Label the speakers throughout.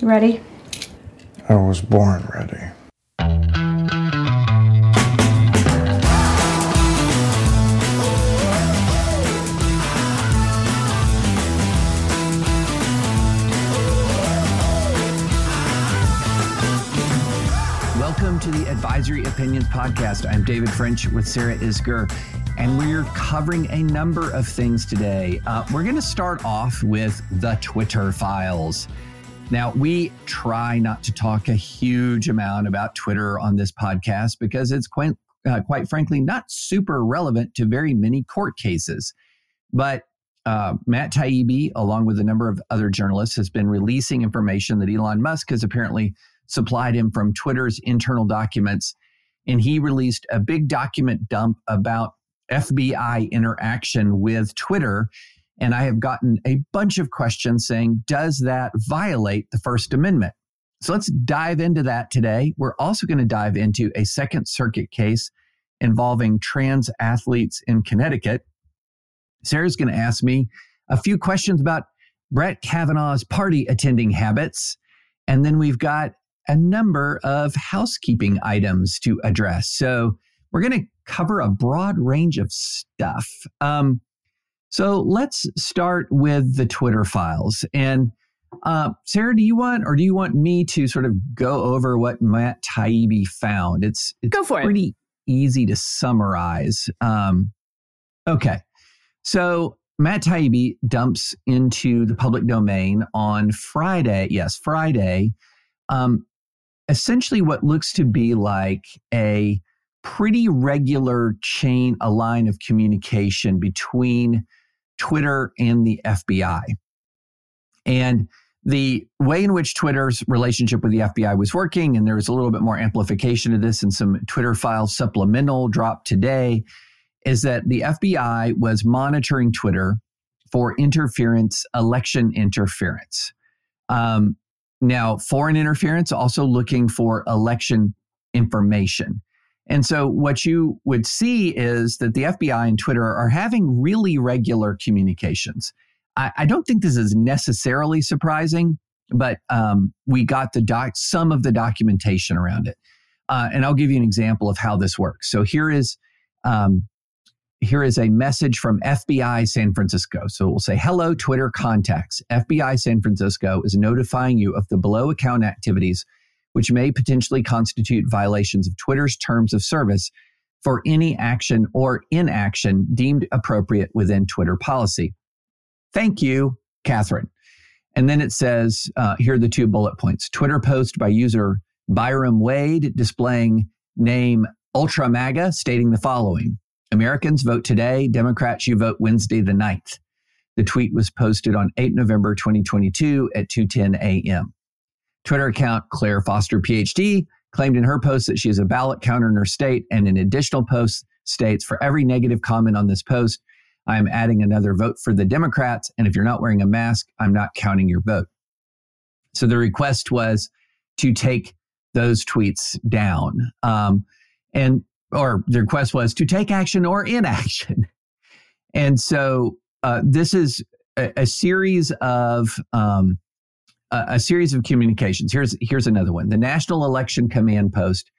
Speaker 1: You ready?
Speaker 2: I was born ready.
Speaker 3: Welcome to the Advisory Opinions Podcast. I'm David French with Sarah Isgur, and we're covering a number of things today. Uh, we're going to start off with the Twitter files. Now, we try not to talk a huge amount about Twitter on this podcast because it's quite, uh, quite frankly not super relevant to very many court cases. But uh, Matt Taibbi, along with a number of other journalists, has been releasing information that Elon Musk has apparently supplied him from Twitter's internal documents. And he released a big document dump about FBI interaction with Twitter and I have gotten a bunch of questions saying, does that violate the First Amendment? So let's dive into that today. We're also going to dive into a Second Circuit case involving trans athletes in Connecticut. Sarah's going to ask me a few questions about Brett Kavanaugh's party attending habits. And then we've got a number of housekeeping items to address. So we're going to cover a broad range of stuff. Um, so let's start with the Twitter files. And uh, Sarah, do you want, or do you want me to sort of go over what Matt Taibbi found? It's, it's
Speaker 1: go for
Speaker 3: pretty
Speaker 1: it.
Speaker 3: easy to summarize. Um, okay. So Matt Taibbi dumps into the public domain on Friday. Yes, Friday. Um, essentially, what looks to be like a pretty regular chain, a line of communication between Twitter and the FBI. And the way in which Twitter's relationship with the FBI was working, and there was a little bit more amplification of this and some Twitter file supplemental drop today, is that the FBI was monitoring Twitter for interference, election interference. Um, now, foreign interference, also looking for election information. And so what you would see is that the FBI and Twitter are having really regular communications. I, I don't think this is necessarily surprising, but um, we got the doc, some of the documentation around it. Uh, and I'll give you an example of how this works. So here is um, here is a message from FBI San Francisco. So we'll say, "Hello, Twitter contacts. FBI San Francisco is notifying you of the below account activities." Which may potentially constitute violations of Twitter's terms of service for any action or inaction deemed appropriate within Twitter policy. Thank you, Catherine. And then it says uh, here are the two bullet points Twitter post by user Byram Wade displaying name Ultra MAGA stating the following Americans vote today, Democrats, you vote Wednesday the 9th. The tweet was posted on 8 November 2022 at 2:10 a.m. Twitter account Claire Foster, PhD, claimed in her post that she is a ballot counter in her state, and an additional post states for every negative comment on this post, I am adding another vote for the Democrats. And if you're not wearing a mask, I'm not counting your vote. So the request was to take those tweets down. Um, and or the request was to take action or inaction. And so uh, this is a, a series of um, a, series of communications. Here's here's another one. The National Election Command Post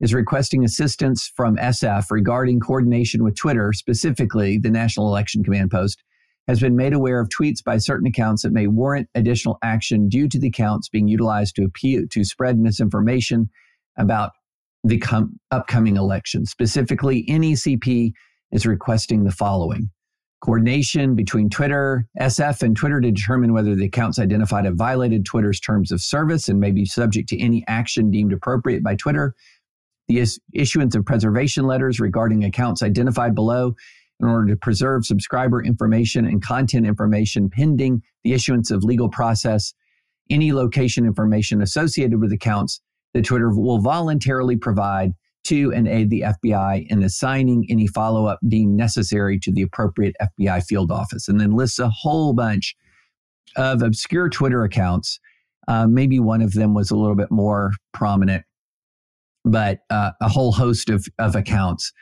Speaker 3: is requesting assistance from SF regarding coordination with Twitter, specifically the National Election Command Post, has been made aware of tweets by certain accounts that may warrant additional action due to the accounts being utilized to appeal to spread misinformation about the com- upcoming election. Specifically, NECP is requesting the following coordination between Twitter, SF, and Twitter to determine whether the accounts identified have violated Twitter's terms of service and may be subject to any action deemed appropriate by Twitter. The is- issuance of preservation letters regarding accounts identified below in order to preserve subscriber information and content information pending the issuance of legal process. Any location information associated with accounts that Twitter will voluntarily provide to and aid the FBI in assigning any follow up deemed necessary to the appropriate FBI field office. And then lists a whole bunch of obscure Twitter accounts. Uh, maybe one of them was a little bit more prominent, but uh, a whole host of, of accounts.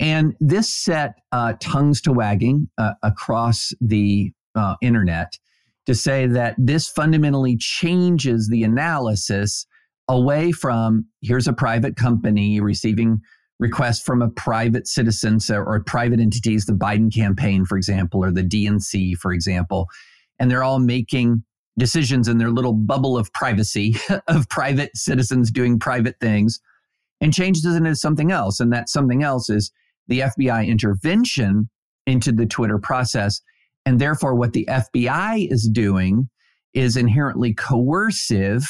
Speaker 3: And this set uh, tongues to wagging uh, across the uh, internet to say that this fundamentally changes the analysis away from here's a private company receiving requests from a private citizen or private entities, the Biden campaign, for example, or the DNC, for example, and they're all making decisions in their little bubble of privacy of private citizens doing private things and changes it into something else. And that something else is the FBI intervention into the Twitter process. And therefore, what the FBI is doing is inherently coercive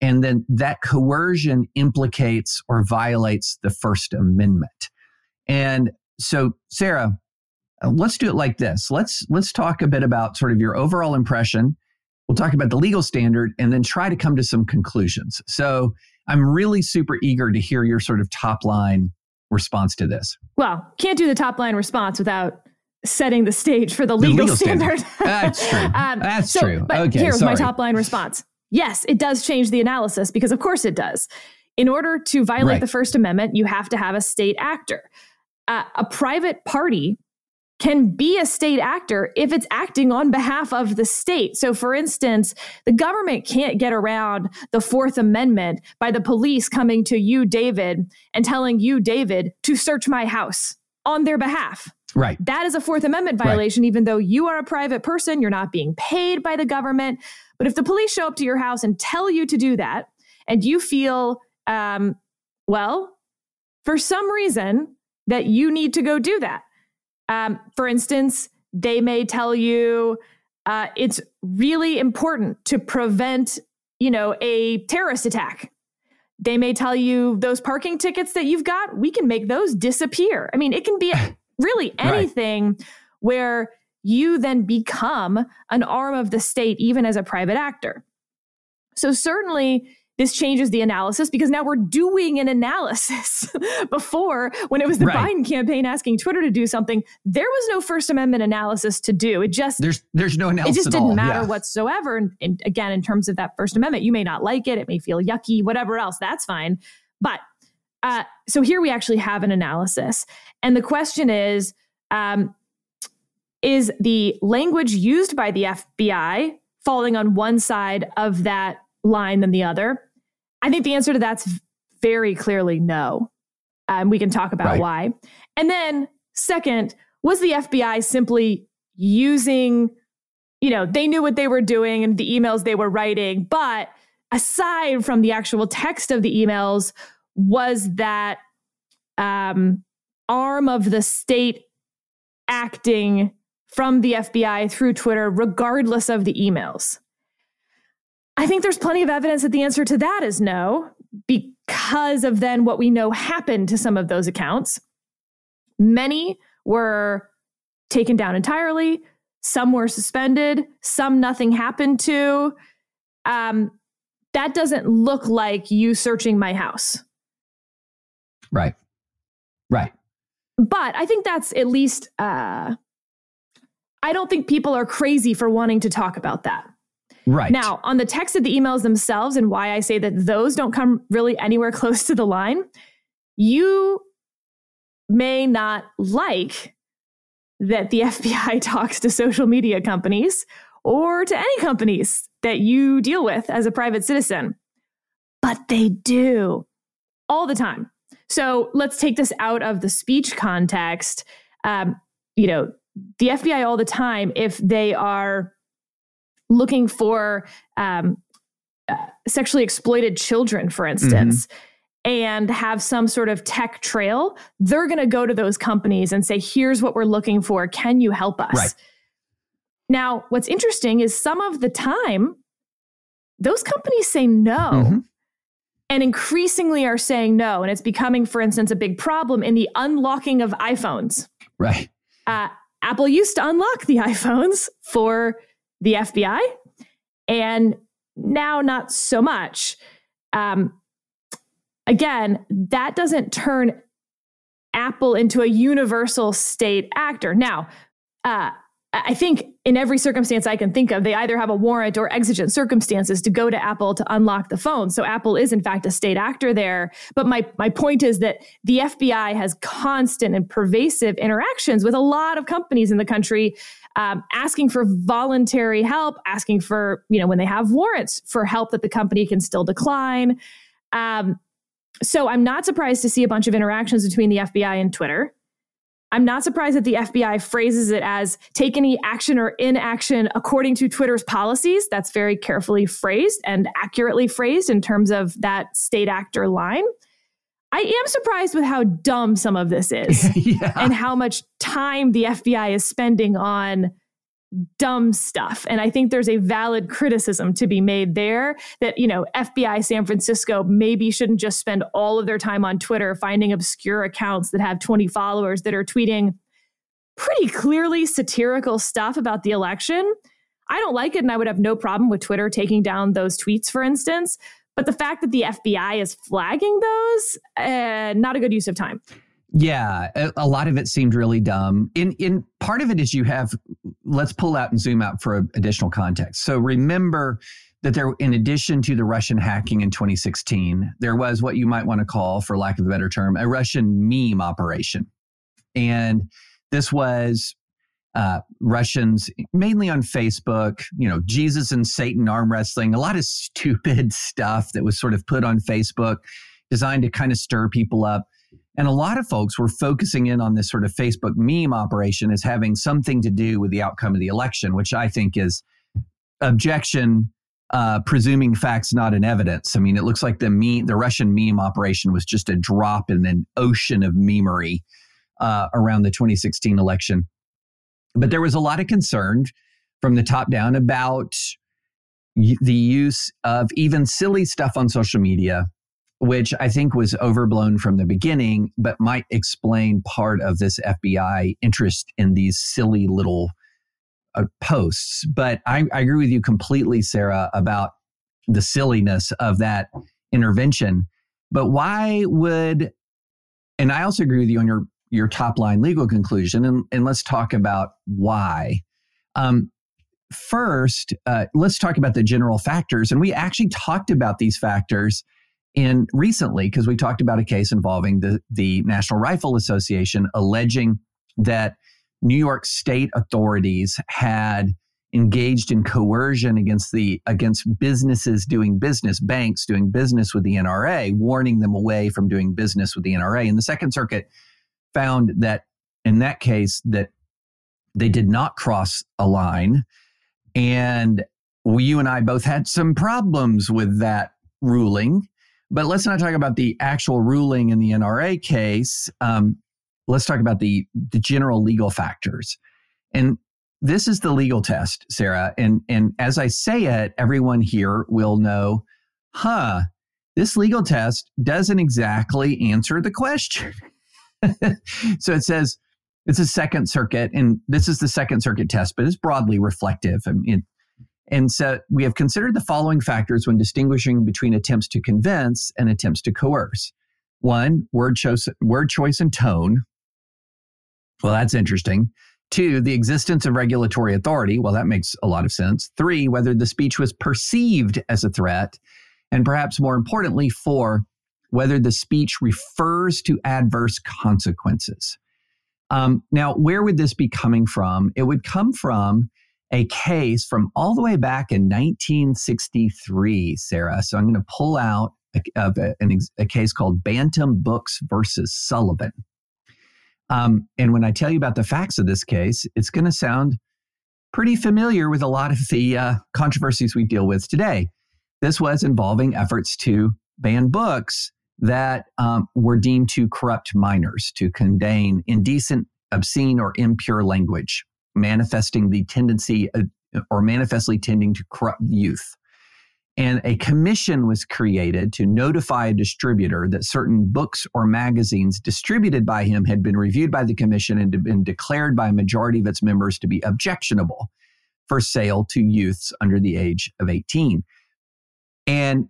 Speaker 3: and then that coercion implicates or violates the First Amendment. And so, Sarah, uh, let's do it like this. Let's let's talk a bit about sort of your overall impression. We'll talk about the legal standard and then try to come to some conclusions. So, I'm really super eager to hear your sort of top line response to this.
Speaker 1: Well, can't do the top line response without setting the stage for the legal, the legal standard.
Speaker 3: standard. That's true. um, That's so, true.
Speaker 1: But
Speaker 3: okay,
Speaker 1: here's
Speaker 3: sorry.
Speaker 1: my top line response. Yes, it does change the analysis because, of course, it does. In order to violate right. the First Amendment, you have to have a state actor. Uh, a private party can be a state actor if it's acting on behalf of the state. So, for instance, the government can't get around the Fourth Amendment by the police coming to you, David, and telling you, David, to search my house on their behalf.
Speaker 3: Right.
Speaker 1: That is a Fourth Amendment violation, right. even though you are a private person, you're not being paid by the government. But if the police show up to your house and tell you to do that, and you feel, um, well, for some reason that you need to go do that. Um, for instance, they may tell you uh, it's really important to prevent, you know, a terrorist attack. They may tell you those parking tickets that you've got, we can make those disappear. I mean, it can be really anything right. where you then become an arm of the state, even as a private actor. So, certainly, this changes the analysis because now we're doing an analysis. Before, when it was the right. Biden campaign asking Twitter to do something, there was no First Amendment analysis to do. It just
Speaker 3: there's there's no analysis.
Speaker 1: It just didn't matter
Speaker 3: yeah.
Speaker 1: whatsoever. And, and again, in terms of that First Amendment, you may not like it, it may feel yucky, whatever else. That's fine. But uh, so here we actually have an analysis, and the question is. Um, is the language used by the FBI falling on one side of that line than the other? I think the answer to that's very clearly no. Um, we can talk about right. why. And then, second, was the FBI simply using, you know, they knew what they were doing and the emails they were writing, but aside from the actual text of the emails, was that um, arm of the state acting from the FBI through Twitter, regardless of the emails? I think there's plenty of evidence that the answer to that is no, because of then what we know happened to some of those accounts. Many were taken down entirely, some were suspended, some nothing happened to. Um, that doesn't look like you searching my house.
Speaker 3: Right. Right.
Speaker 1: But I think that's at least uh, I don't think people are crazy for wanting to talk about that.
Speaker 3: Right.
Speaker 1: Now, on the text of the emails themselves and why I say that those don't come really anywhere close to the line, you may not like that the FBI talks to social media companies or to any companies that you deal with as a private citizen. But they do all the time. So let's take this out of the speech context. Um, you know, the FBI all the time if they are looking for um, uh, sexually exploited children, for instance. Mm-hmm and have some sort of tech trail, they're going to go to those companies and say, here's what we're looking for. Can you help us?
Speaker 3: Right.
Speaker 1: Now, what's interesting is some of the time, those companies say no. Mm-hmm. And increasingly are saying no. And it's becoming, for instance, a big problem in the unlocking of iPhones.
Speaker 3: Right.
Speaker 1: Uh, Apple used to unlock the iPhones for the FBI, and now not so much. Um, again, that doesn't turn Apple into a universal state actor. Now, uh, I think in every circumstance I can think of, they either have a warrant or exigent circumstances to go to Apple to unlock the phone. So Apple is in fact a state actor there. But my my point is that the FBI has constant and pervasive interactions with a lot of companies in the country, um, asking for voluntary help, asking for you know when they have warrants for help that the company can still decline. Um, so I'm not surprised to see a bunch of interactions between the FBI and Twitter. I'm not surprised that the FBI phrases it as take any action or inaction according to Twitter's policies. That's very carefully phrased and accurately phrased in terms of that state actor line. I am surprised with how dumb some of this is yeah. and how much time the FBI is spending on dumb stuff. And I think there's a valid criticism to be made there that, you know, FBI San Francisco maybe shouldn't just spend all of their time on Twitter finding obscure accounts that have 20 followers that are tweeting pretty clearly satirical stuff about the election. I don't like it, and I would have no problem with Twitter taking down those tweets, for instance. But the fact that the FBI is flagging those, uh, not a good use of time.
Speaker 3: Yeah, a, lot of it seemed really dumb. In in part of it is you have let's pull out and zoom out for additional context. So remember that there in addition to the Russian hacking in 2016, there was what you might want to call for lack of a better term, a Russian meme operation. And this was uh, Russians mainly on Facebook, you know, Jesus and Satan arm wrestling, a lot of stupid stuff that was sort of put on Facebook designed to kind of stir people up. And a lot of folks were focusing in on this sort of Facebook meme operation as having something to do with the outcome of the election, which I think is objection, uh, presuming facts not in evidence. I mean, it looks like the meme, the Russian meme operation was just a drop in an ocean of memery uh, around the 2016 election. But there was a lot of concern from the top down about the use of even silly stuff on social media which I think was overblown from the beginning, but might explain part of this FBI interest in these silly little uh, posts. But I, I agree with you completely, Sarah, about the silliness of that intervention. But why would, and I also agree with you on your your top line legal conclusion, and, and let's talk about why. Um, first, uh, let's talk about the general factors. And we actually talked about these factors in recently, because we talked about a case involving the, the National Rifle Association alleging that New York state authorities had engaged in coercion against the against businesses doing business, banks doing business with the NRA, warning them away from doing business with the NRA. And the Second Circuit found that in that case that they did not cross a line. And we, you and I both had some problems with that ruling. But let's not talk about the actual ruling in the NRA case. Um, let's talk about the, the general legal factors. And this is the legal test, Sarah. And, and as I say it, everyone here will know, huh, this legal test doesn't exactly answer the question. so it says, it's a Second Circuit, and this is the Second Circuit test, but it's broadly reflective. I mean, and so we have considered the following factors when distinguishing between attempts to convince and attempts to coerce. One, word choice, word choice and tone. Well, that's interesting. Two, the existence of regulatory authority. Well, that makes a lot of sense. Three, whether the speech was perceived as a threat. And perhaps more importantly, four, whether the speech refers to adverse consequences. Um, now, where would this be coming from? It would come from a case from all the way back in 1963, Sarah. So I'm going to pull out a, a, a, case called Bantam Books versus Sullivan. Um, and when I tell you about the facts of this case, it's going to sound pretty familiar with a lot of the uh, controversies we deal with today. This was involving efforts to ban books that um, were deemed to corrupt minors, to contain indecent, obscene, or impure language, manifesting the tendency uh, or manifestly tending to corrupt youth. And a commission was created to notify a distributor that certain books or magazines distributed by him had been reviewed by the commission and been declared by a majority of its members to be objectionable for sale to youths under the age of 18. And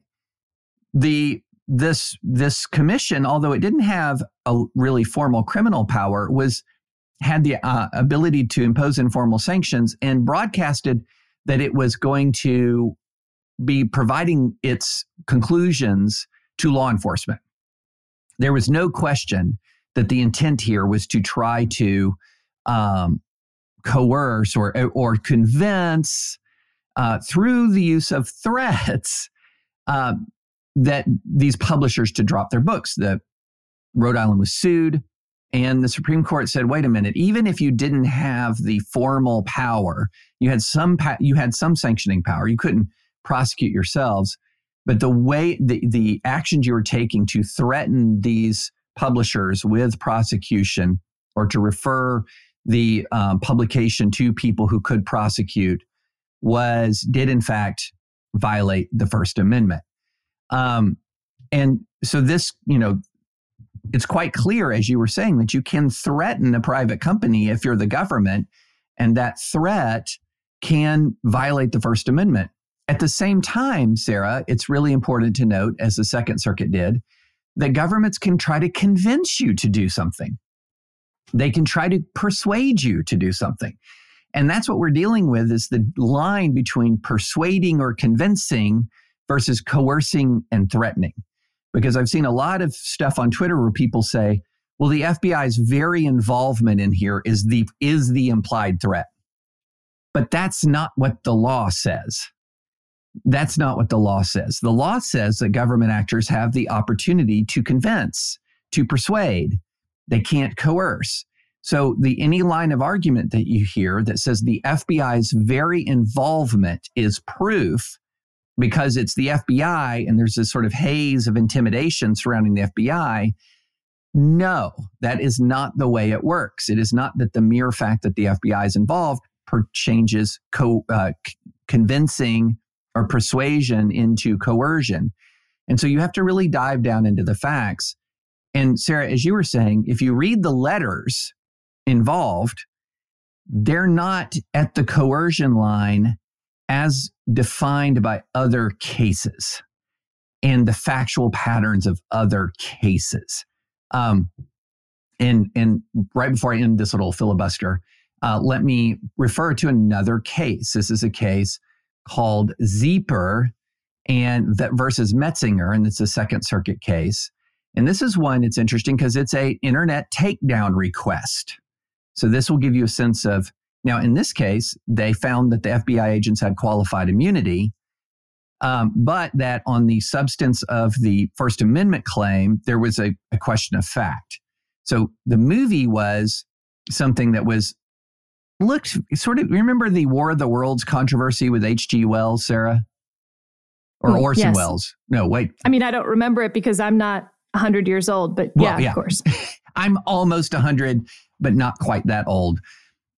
Speaker 3: the this this commission, although it didn't have a really formal criminal power, was had the uh, ability to impose informal sanctions and broadcasted that it was going to be providing its conclusions to law enforcement. There was no question that the intent here was to try to um, coerce or or convince uh, through the use of threats uh, that these publishers to drop their books. The Rhode Island was sued, and the Supreme Court said, "Wait a minute! Even if you didn't have the formal power, you had some pa- you had some sanctioning power. You couldn't prosecute yourselves, but the way the the actions you were taking to threaten these publishers with prosecution or to refer the um, publication to people who could prosecute was did in fact violate the First Amendment. Um, and so this, you know, it's quite clear, as you were saying, that you can threaten a private company if you're the government, and that threat can violate the First Amendment. At the same time, Sarah, it's really important to note, as the Second Circuit did, that governments can try to convince you to do something. They can try to persuade you to do something. And that's what we're dealing with is the line between persuading or convincing versus coercing and threatening. Because I've seen a lot of stuff on Twitter where people say, well, the FBI's very involvement in here is the is the implied threat. But that's not what the law says. That's not what the law says. The law says that government actors have the opportunity to convince, to persuade. They can't coerce. So the any line of argument that you hear that says the FBI's very involvement is proof because it's the FBI and there's this sort of haze of intimidation surrounding the FBI. No, that is not the way it works. It is not that the mere fact that the FBI is involved changes co- uh, convincing or persuasion into coercion. And so you have to really dive down into the facts. And Sarah, as you were saying, if you read the letters involved, they're not at the coercion line as defined by other cases and the factual patterns of other cases. Um, and and right before I end this little filibuster, uh, let me refer to another case. This is a case called Zieper and that versus Metzinger, and it's a Second Circuit case. And this is one that's interesting because it's a internet takedown request. So this will give you a sense of now, in this case, they found that the FBI agents had qualified immunity, um, but that on the substance of the First Amendment claim, there was a, a question of fact. So the movie was something that was looked sort of remember the War of the Worlds controversy with H.G. Wells, Sarah? Or mm, Orson yes. Welles. No, wait.
Speaker 1: I mean, I don't remember it because I'm not 100 years old, but well, yeah, yeah, of course.
Speaker 3: I'm almost 100, but not quite that old.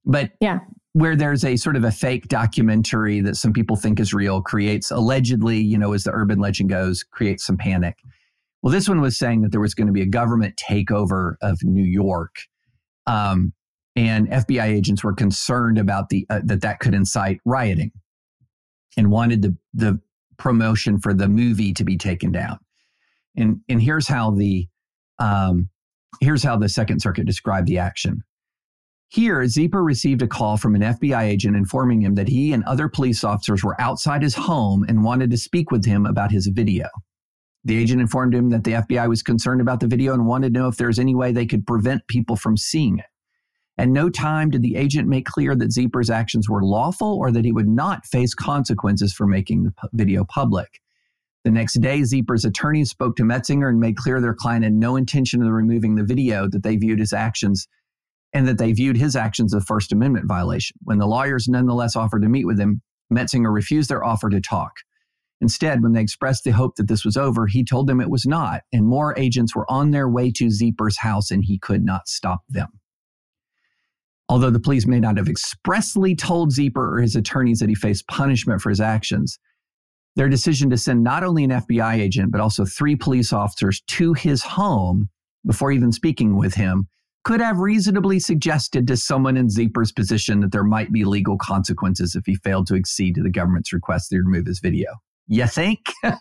Speaker 3: But
Speaker 1: yeah,
Speaker 3: where there's a sort of a fake documentary that some people think is real creates allegedly, you know, as the urban legend goes, creates some panic. Well, this one was saying that there was going to be a government takeover of New York. Um, and FBI agents were concerned about the uh, that that could incite rioting and wanted the the promotion for the movie to be taken down. And and here's how the um, here's how the Second Circuit described the action. Here, Zieper received a call from an FBI agent informing him that he and other police officers were outside his home and wanted to speak with him about his video. The agent informed him that the FBI was concerned about the video and wanted to know if there was any way they could prevent people from seeing it. At no time did the agent make clear that Zieper's actions were lawful or that he would not face consequences for making the video public. The next day, Zieper's attorney spoke to Metzinger and made clear their client had no intention of removing the video, that they viewed his actions and that they viewed his actions as a First Amendment violation. When the lawyers nonetheless offered to meet with him, Metzinger refused their offer to talk. Instead, when they expressed the hope that this was over, he told them it was not, and more agents were on their way to Zieper's house and he could not stop them. Although the police may not have expressly told Zieper or his attorneys that he faced punishment for his actions, their decision to send not only an FBI agent, but also three police officers to his home before even speaking with him could have reasonably suggested to someone in Zieper's position that there might be legal consequences if he failed to accede to the government's request to remove his video. You think?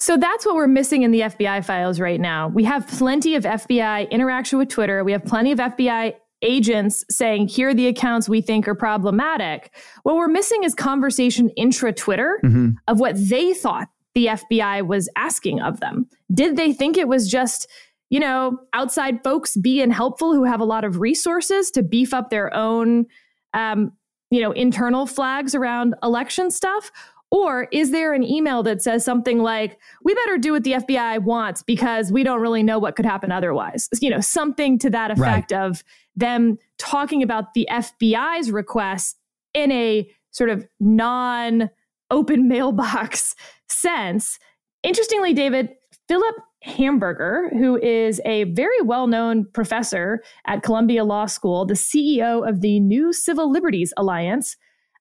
Speaker 1: So that's what we're missing in the FBI files right now. We have plenty of FBI interaction with Twitter. We have plenty of FBI agents saying, here are the accounts we think are problematic. What we're missing is conversation intra Twitter mm-hmm. of what they thought the FBI was asking of them. Did they think it was just, you know, outside folks being helpful who have a lot of resources to beef up their own, um, you know, internal flags around election stuff? Or is there an email that says something like, we better do what the FBI wants because we don't really know what could happen otherwise? You know, something to that effect right. of them talking about the FBI's requests in a sort of non open mailbox sense. Interestingly, David, Philip Hamburger, who is a very well known professor at Columbia Law School, the CEO of the New Civil Liberties Alliance,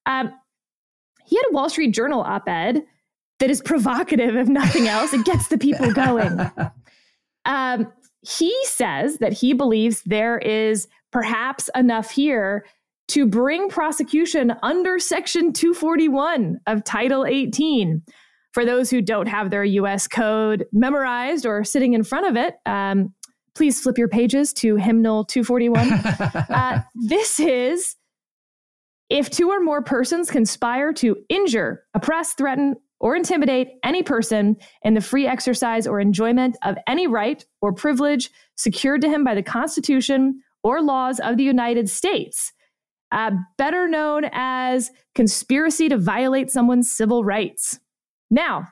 Speaker 1: um, he had a Wall Street Journal op ed that is provocative, if nothing else. It gets the people going. Um, he says that he believes there is perhaps enough here to bring prosecution under Section 241 of Title 18. For those who don't have their US code memorized or sitting in front of it, um, please flip your pages to Hymnal 241. uh, this is if two or more persons conspire to injure, oppress, threaten, or intimidate any person in the free exercise or enjoyment of any right or privilege secured to him by the Constitution or laws of the United States, uh, better known as conspiracy to violate someone's civil rights. Now,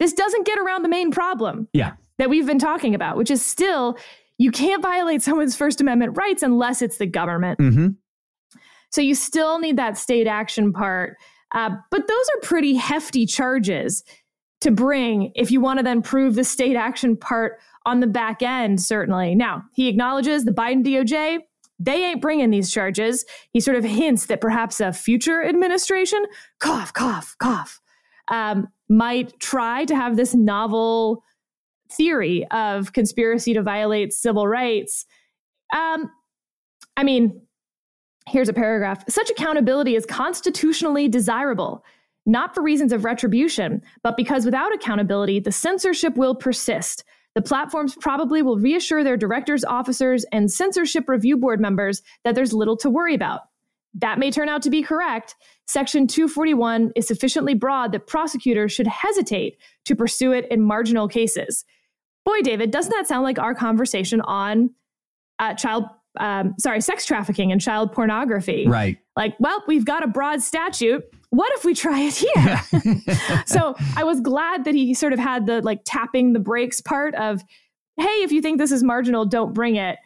Speaker 1: this doesn't get around the main problem
Speaker 3: yeah.
Speaker 1: that we've been talking about, which is still you can't violate someone's First Amendment rights unless it's the government.
Speaker 3: Mm-hmm.
Speaker 1: So you still need that state action part. Uh, but those are pretty hefty charges to bring if you want to then prove the state action part on the back end, certainly. Now, he acknowledges the Biden DOJ, they ain't bringing these charges. He sort of hints that perhaps a future administration, cough, cough, cough, um, might try to have this novel theory of conspiracy to violate civil rights. Um, I mean, Here's a paragraph. Such accountability is constitutionally desirable, not for reasons of retribution, but because without accountability, the censorship will persist. The platforms probably will reassure their directors, officers, and censorship review board members that there's little to worry about. That may turn out to be correct. Section 241 is sufficiently broad that prosecutors should hesitate to pursue it in marginal cases. Boy, David, doesn't that sound like our conversation on uh, child um, sorry, sex trafficking and child pornography.
Speaker 3: Right.
Speaker 1: Like, well, we've got a broad statute. What if we try it here? so I was glad that he sort of had the like tapping the brakes part of, hey, if you think this is marginal, don't bring it.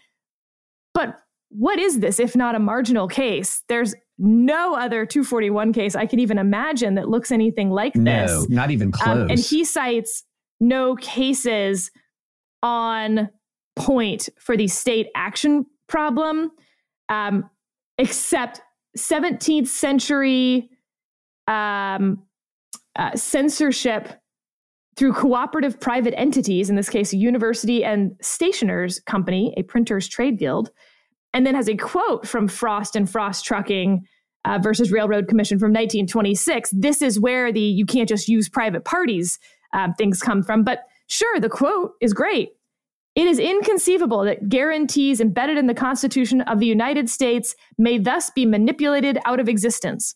Speaker 1: But what is this if not a marginal case? There's no other 241 case I can even imagine that looks anything like this.
Speaker 3: No, not even close. Um,
Speaker 1: and he cites no cases on point for the state action problem, um, except 17th century um, uh, censorship through cooperative private entities, in this case, a university and stationers company, a printers trade guild, and then has a quote from Frost and Frost Trucking uh, versus Railroad Commission from 1926. This is where the you can't just use private parties uh, things come from. But sure, the quote is great. It is inconceivable that guarantees embedded in the Constitution of the United States may thus be manipulated out of existence.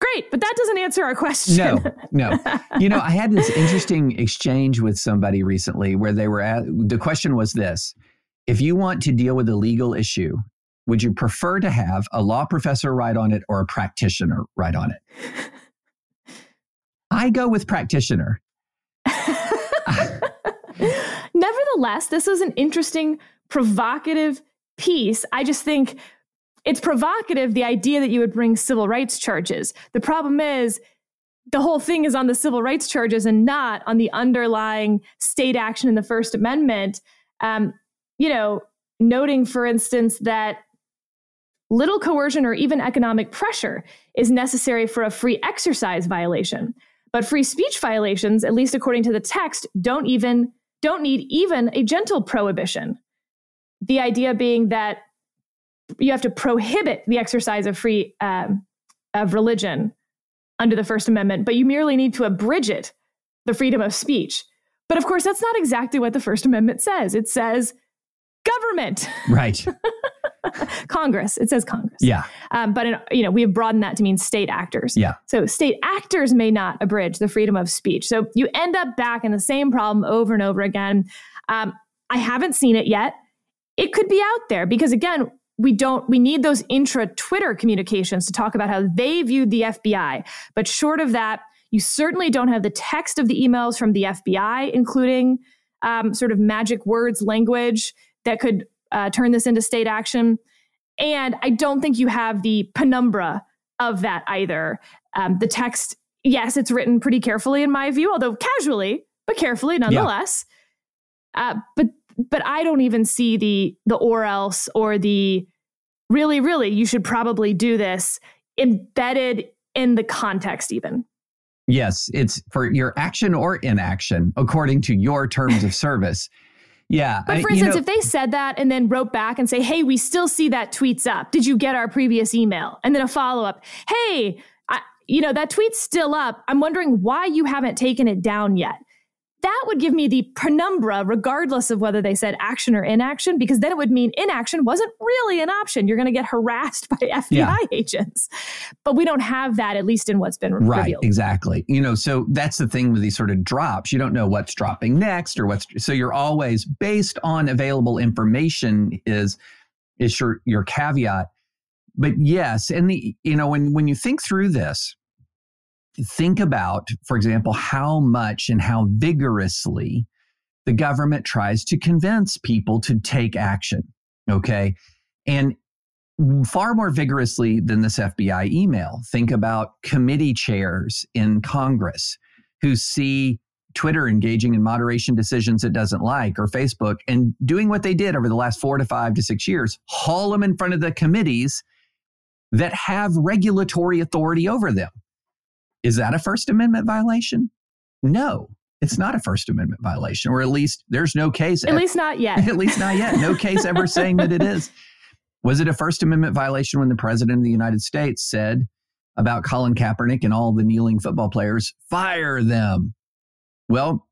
Speaker 1: Great, but that doesn't answer our question.
Speaker 3: No, no. you know, I had this interesting exchange with somebody recently where they were at the question was this if you want to deal with a legal issue, would you prefer to have a law professor write on it or a practitioner write on it? I go with practitioner.
Speaker 1: Nevertheless, this is an interesting, provocative piece. I just think it's provocative the idea that you would bring civil rights charges. The problem is the whole thing is on the civil rights charges and not on the underlying state action in the First Amendment. Um, you know, noting, for instance, that little coercion or even economic pressure is necessary for a free exercise violation. But free speech violations, at least according to the text, don't even don't need even a gentle prohibition. The idea being that you have to prohibit the exercise of free um, of religion under the First Amendment, but you merely need to abridge it, the freedom of speech. But of course, that's not exactly what the First Amendment says. It says government.
Speaker 3: Right.
Speaker 1: Congress. It says Congress.
Speaker 3: Yeah.
Speaker 1: Um, but in, you know we have broadened that to mean state actors.
Speaker 3: Yeah.
Speaker 1: So state actors may not abridge the freedom of speech. So you end up back in the same problem over and over again. Um, I haven't seen it yet. It could be out there because again, we don't we need those intra Twitter communications to talk about how they viewed the FBI. But short of that, you certainly don't have the text of the emails from the FBI, including um, sort of magic words language that could uh, turn this into state action. And I don't think you have the penumbra of that either. Um, the text, yes, it's written pretty carefully in my view, although casually, but carefully nonetheless. Yeah. Uh, but but I don't even see the the or else or the really really you should probably do this embedded in the context even.
Speaker 3: Yes, it's for your action or inaction according to your terms of service. Yeah.
Speaker 1: But for I, instance, know, if they said that and then wrote back and say, hey, we still see that tweet's up. Did you get our previous email? And then a follow up, hey, I, you know, that tweet's still up. I'm wondering why you haven't taken it down yet that would give me the penumbra, regardless of whether they said action or inaction, because then it would mean inaction wasn't really an option. You're going to get harassed by FBI yeah. agents. But we don't have that, at least in what's been
Speaker 3: right,
Speaker 1: revealed.
Speaker 3: Exactly. You know, so that's the thing with these sort of drops. You don't know what's dropping next or what's, so you're always based on available information is, is your, your caveat. But yes, and the, you know, when, when you think through this, think about, for example, how much and how vigorously the government tries to convince people to take action. Okay. And far more vigorously than this FBI email. Think about committee chairs in Congress who see Twitter engaging in moderation decisions it doesn't like or Facebook and doing what they did over the last four to five to six years, haul them in front of the committees that have regulatory authority over them. Is that a First Amendment violation? No, it's not a First Amendment violation, or at least there's no case.
Speaker 1: At least not yet.
Speaker 3: at least not yet. No case ever saying that it is. Was it a First Amendment violation when the President of the United States said about Colin Kaepernick and all the kneeling football players, fire them? Well,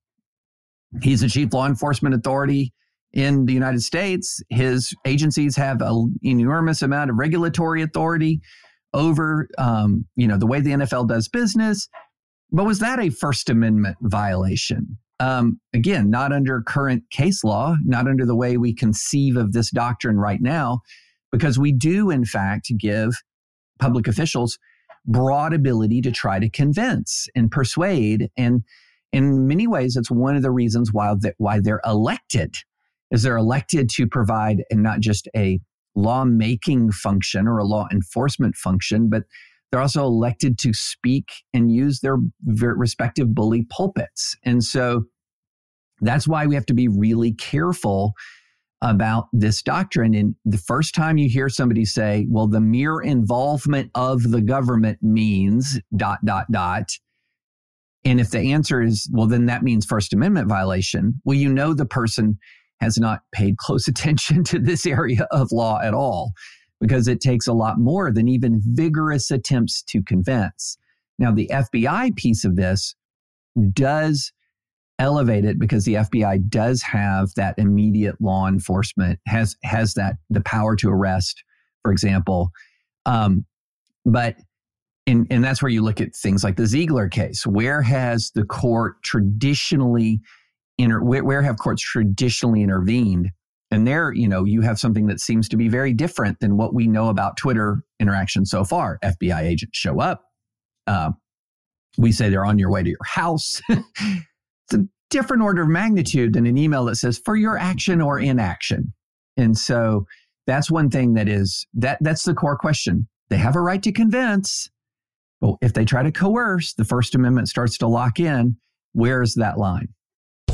Speaker 3: he's the chief law enforcement authority in the United States. His agencies have an enormous amount of regulatory authority over, um, you know, the way the NFL does business. But was that a First Amendment violation? Um, again, not under current case law, not under the way we conceive of this doctrine right now, because we do, in fact, give public officials broad ability to try to convince and persuade. And in many ways, it's one of the reasons why, that, why they're elected, is they're elected to provide and not just a lawmaking function or a law enforcement function, but they're also elected to speak and use their respective bully pulpits. And so that's why we have to be really careful about this doctrine. And the first time you hear somebody say, well, the mere involvement of the government means dot, dot, dot. And if the answer is, well, then that means First Amendment violation, well, you know the person has not paid close attention to this area of law at all because it takes a lot more than even vigorous attempts to convince. Now, the FBI piece of this does elevate it because the FBI does have that immediate law enforcement has has that the power to arrest, for example. Um, but and and that's where you look at things like the Zieper case. Where has the court traditionally inter- where, where have courts traditionally intervened? And there, you know, you have something that seems to be very different than what we know about Twitter interaction so far. FBI agents show up. Uh, we say they're on your way to your house. it's a different order of magnitude than an email that says for your action or inaction. And so that's one thing that is that that's the core question. They have a right to convince, but if they try to coerce, the First Amendment starts to lock in. Where's that line?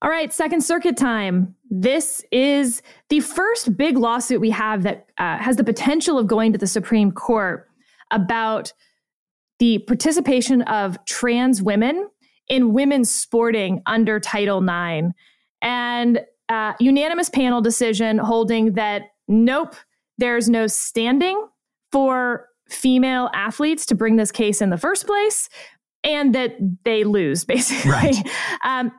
Speaker 1: All right, Second Circuit time. This is the first big lawsuit we have that uh, has the potential of going to the Supreme Court about the participation of trans women in women's sporting under Title IX. And uh, unanimous panel decision holding that nope, there's no standing for female athletes to bring this case in the first place, and that they lose, basically.
Speaker 3: Right.
Speaker 1: Um,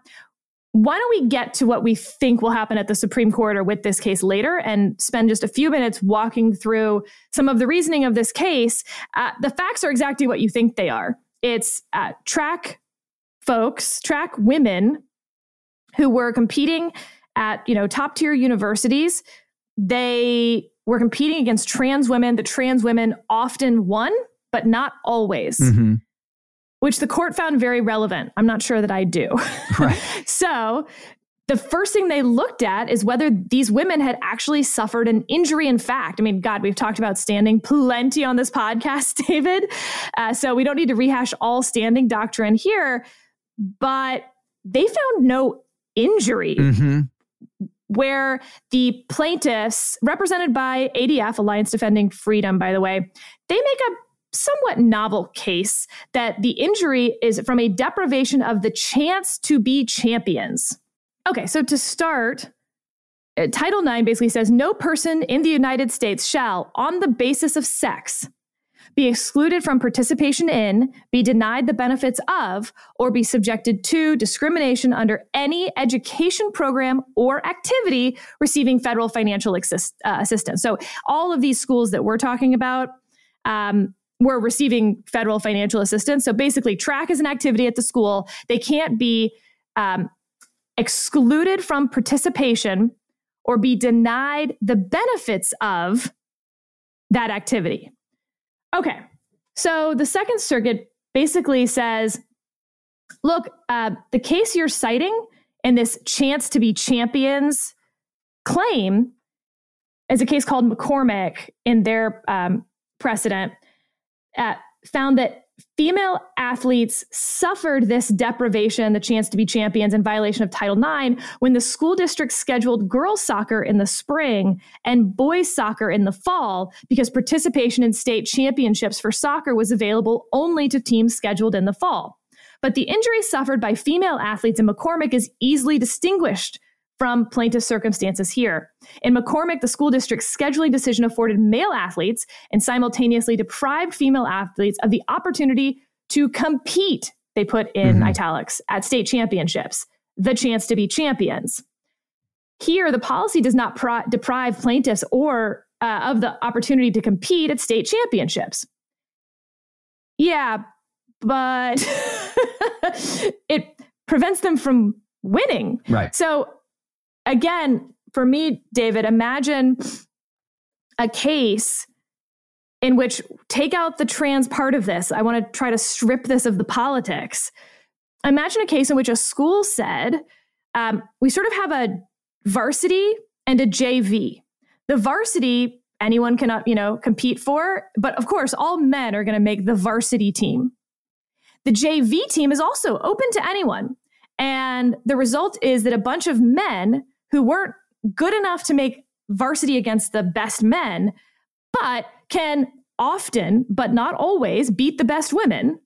Speaker 1: why don't we get to what we think will happen at the Supreme Court or with this case later and spend just a few minutes walking through some of the reasoning of this case? Uh, the facts are exactly what you think they are. It's uh, track folks, track women who were competing at you know top tier universities. They were competing against trans women. The trans women often won, but not always.
Speaker 3: Mm-hmm.
Speaker 1: Which the court found very relevant. I'm not sure that I do.
Speaker 3: Right.
Speaker 1: so the first thing they looked at is whether these women had actually suffered an injury in fact. I mean, God, we've talked about standing plenty on this podcast, David. Uh, so we don't need to rehash all standing doctrine here, but they found no injury.
Speaker 3: Mm-hmm.
Speaker 1: Where the plaintiffs, represented by ADF, Alliance Defending Freedom, by the way, they make a somewhat novel case that the injury is from a deprivation of the chance to be champions. Okay, so to start, uh, Title IX basically says no person in the United States shall, on the basis of sex, be excluded from participation in, be denied the benefits of, or be subjected to discrimination under any education program or activity receiving federal financial assist, uh, assistance. So, all of these schools that we're talking about, um, were receiving federal financial assistance. So basically, track is an activity at the school. They can't be um, excluded from participation or be denied the benefits of that activity. Okay, so the Second Circuit basically says look, uh, the case you're citing in this chance to be champions claim is a case called McCormick in their um, precedent uh, found that female athletes suffered this deprivation, the chance to be champions in violation of Title IX, when the school district scheduled girls soccer in the spring and boys soccer in the fall because participation in state championships for soccer was available only to teams scheduled in the fall. But the injury suffered by female athletes in McCormick is easily distinguished from plaintiff circumstances here. In McCormick, the school district's scheduling decision afforded male athletes and simultaneously deprived female athletes of the opportunity to compete, they put in mm-hmm. italics, at state championships, the chance to be champions. Here, the policy does not pro- deprive plaintiffs or uh, of the opportunity to compete at state championships. Yeah, but it prevents them from winning.
Speaker 3: Right.
Speaker 1: So again, for me, David, imagine a case in which take out the trans part of this. I want to try to strip this of the politics. Imagine a case in which a school said, um, we sort of have a varsity and a JV. The varsity, anyone can, you know, compete for, but of course, all men are going to make the varsity team. The JV team is also open to anyone. And the result is that a bunch of men who weren't good enough to make varsity against the best men, but can often, but not always, beat the best women.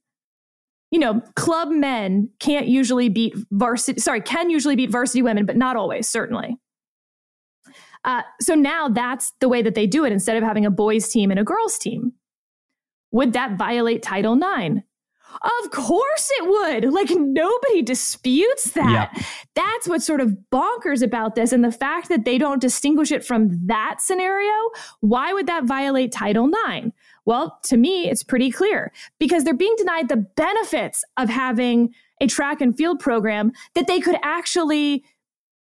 Speaker 1: You know, club men can't usually beat varsity, sorry, can usually beat varsity women, but not always, certainly. Uh, so now that's the way that they do it instead of having a boys' team and a girls' team. Would that violate Title IX? Of course it would. Like nobody disputes that. Yep. That's what's sort of bonkers about this. And the fact that they don't distinguish it from that scenario, why would that violate Title IX? Well, to me, it's pretty clear because they're being denied the benefits of having a track and field program that they could actually,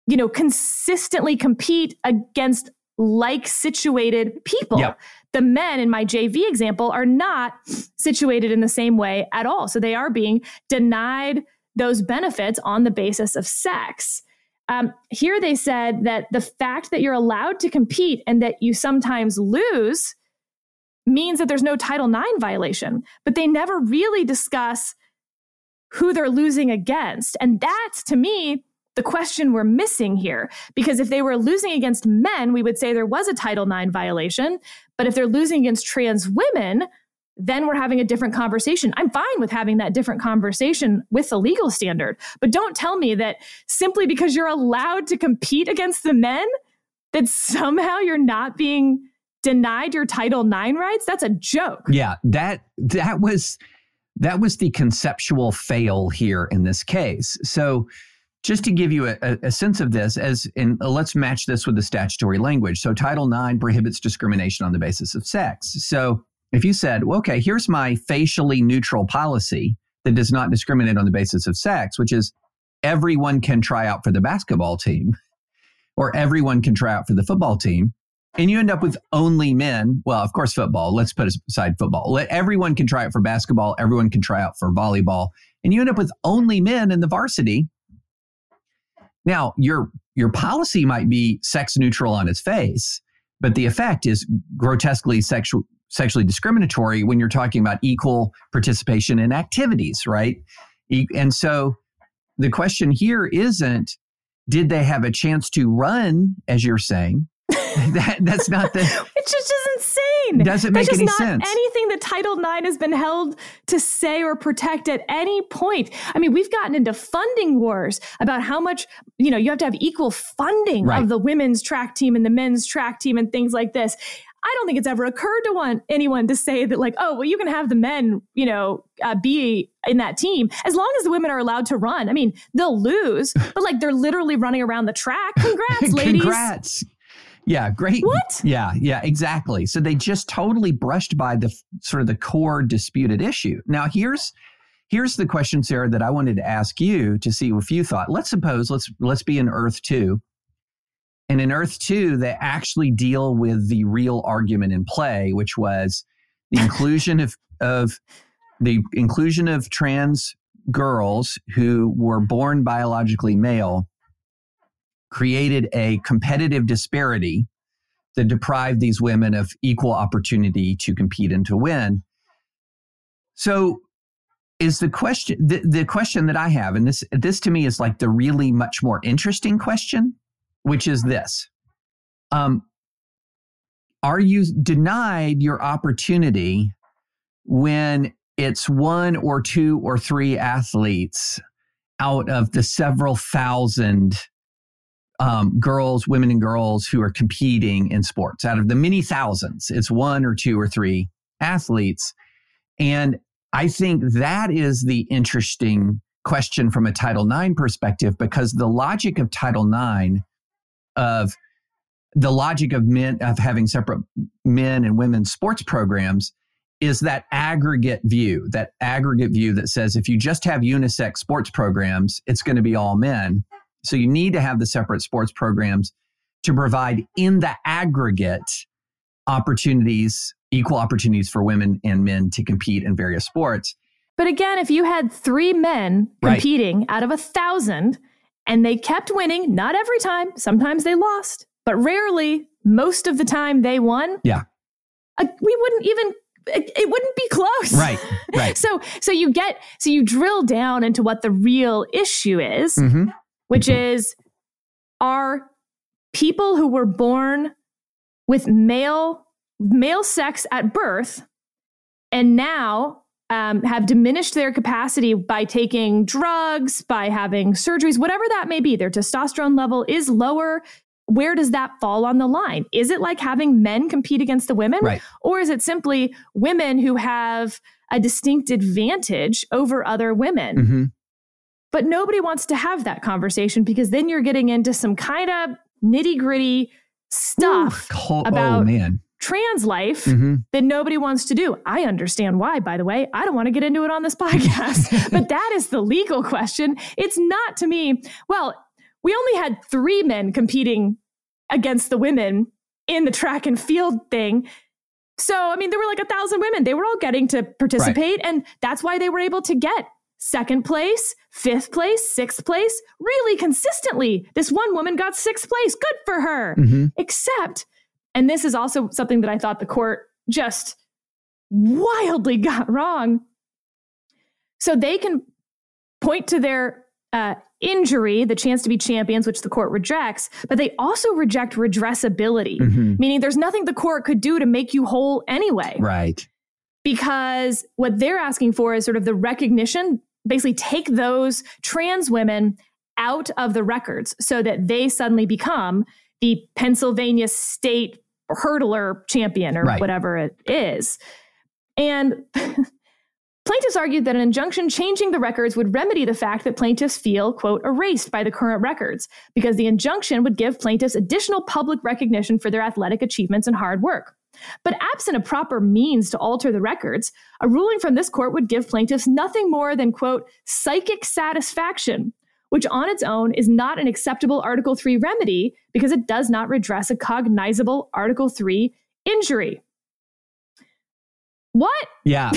Speaker 1: you know, consistently compete against like situated people. Yep. The men in my JV example are not situated in the same way at all. So they are being denied those benefits on the basis of sex. Um, here they said that the fact that you're allowed to compete and that you sometimes lose means that there's no Title IX violation, but they never really discuss who they're losing against. And that to me the question we're missing here. Because if they were losing against men, we would say there was a Title IX violation. But if they're losing against trans women, then we're having a different conversation. I'm fine with having that different conversation with the legal standard. But don't tell me that simply because you're allowed to compete against the men, that somehow you're not being denied your Title IX rights. That's a joke.
Speaker 3: Yeah, that that was that was the conceptual fail here in this case. So just to give you a, a, sense of this, as in uh, let's match this with the statutory language. So Title IX prohibits discrimination on the basis of sex. So if you said, well, okay, here's my facially neutral policy that does not discriminate on the basis of sex, which is everyone can try out for the basketball team or everyone can try out for the football team. And you end up with only men. Well, of course, football. Let's put aside football. Let everyone can try out for basketball. Everyone can try out for volleyball. And you end up with only men in the varsity now, your your policy might be sex neutral on its face, but the effect is grotesquely sexual sexually discriminatory when you're talking about equal participation in activities, right? And so the question here isn't did they have a chance to run as you're saying? that, that's not the
Speaker 1: It just insane.
Speaker 3: Doesn't make any sense.
Speaker 1: Anything that Title IX has been held to say or protect at any point. I mean, we've gotten into funding wars about how much, you know, you have to have equal funding right. of the women's track team and the men's track team and things like this. I don't think it's ever occurred to one anyone to say that like, oh, well, you can have the men, you know, uh, be in that team as long as the women are allowed to run. I mean, they'll lose, but like they're literally running around the track. Congrats, ladies!
Speaker 3: Congrats. Yeah, great.
Speaker 1: What?
Speaker 3: Yeah, yeah, exactly. So they just totally brushed by the sort of the core disputed issue. Now here's here's the question, Sarah, that I wanted to ask you to see if you thought. Let's suppose let's let's be in Earth two, and in Earth two they actually deal with the real argument in play, which was the inclusion of of the inclusion of trans girls who were born biologically male created a competitive disparity that deprived these women of equal opportunity to compete and to win. So is the question the, the question that I have, and this this to me is like the really much more interesting question, which is this. Um, are you denied your opportunity when it's one or two or three athletes out of the several thousand um, girls, women, and girls who are competing in sports. Out of the many thousands, it's one or two or three athletes. And I think that is the interesting question from a Title IX perspective because the logic of Title IX of the logic of men of having separate men and women's sports programs is that aggregate view, that aggregate view that says if you just have unisex sports programs, it's going to be all men. So you need to have the separate sports programs to provide in the aggregate opportunities, equal opportunities for women and men to compete in various sports.
Speaker 1: But again, if you had three men competing right. out of a thousand and they kept winning, not every time, sometimes they lost, but rarely, most of the time they won.
Speaker 3: Yeah.
Speaker 1: Uh, we wouldn't even it, wouldn't be close.
Speaker 3: Right. Right.
Speaker 1: so so you get so you drill down into what the real issue is. Mm-hmm which is are people who were born with male male sex at birth and now um, have diminished their capacity by taking drugs, by having surgeries, whatever that may be. Their testosterone level is lower. where does that fall on the line? Is it like having men compete against the women?
Speaker 3: Right.
Speaker 1: Or is it simply women who have a distinct advantage over other women?
Speaker 3: Mm-hmm.
Speaker 1: But nobody wants to have that conversation because then you're getting into some kind of nitty gritty stuff
Speaker 3: oh,
Speaker 1: about
Speaker 3: man.
Speaker 1: trans life
Speaker 3: Mm-hmm.
Speaker 1: that nobody wants to do. I understand why, by the way. I don't want to get into it on this podcast, but that is the legal question. It's not to me, well, we only had three men competing against the women in the track and field thing. So, I mean, there were like a thousand women. They were all getting to participate. And that's why they were able to get second place, fifth place, sixth place, really consistently. This one woman got sixth place. Good for her.
Speaker 3: Mm-hmm.
Speaker 1: Except, and this is also something that I thought the court just wildly got wrong. So they can point to their uh, injury, the chance to be champions, which the court rejects, but they also reject redressability,
Speaker 3: Mhm.
Speaker 1: meaning there's nothing the court could do to make you whole anyway
Speaker 3: Right.
Speaker 1: because what they're asking for is sort of the recognition, basically take those trans women out of the records so that they suddenly become the Pennsylvania state hurdler champion or
Speaker 3: Right.
Speaker 1: whatever it is. And plaintiffs argued that an injunction changing the records would remedy the fact that plaintiffs feel, quote, erased by the current records, because the injunction would give plaintiffs additional public recognition for their athletic achievements and hard work. But absent a proper means to alter the records, a ruling from this court would give plaintiffs nothing more than, quote, psychic satisfaction, which on its own is not an acceptable Article 3 remedy because it does not redress a cognizable Article 3 injury. What?
Speaker 3: Yeah.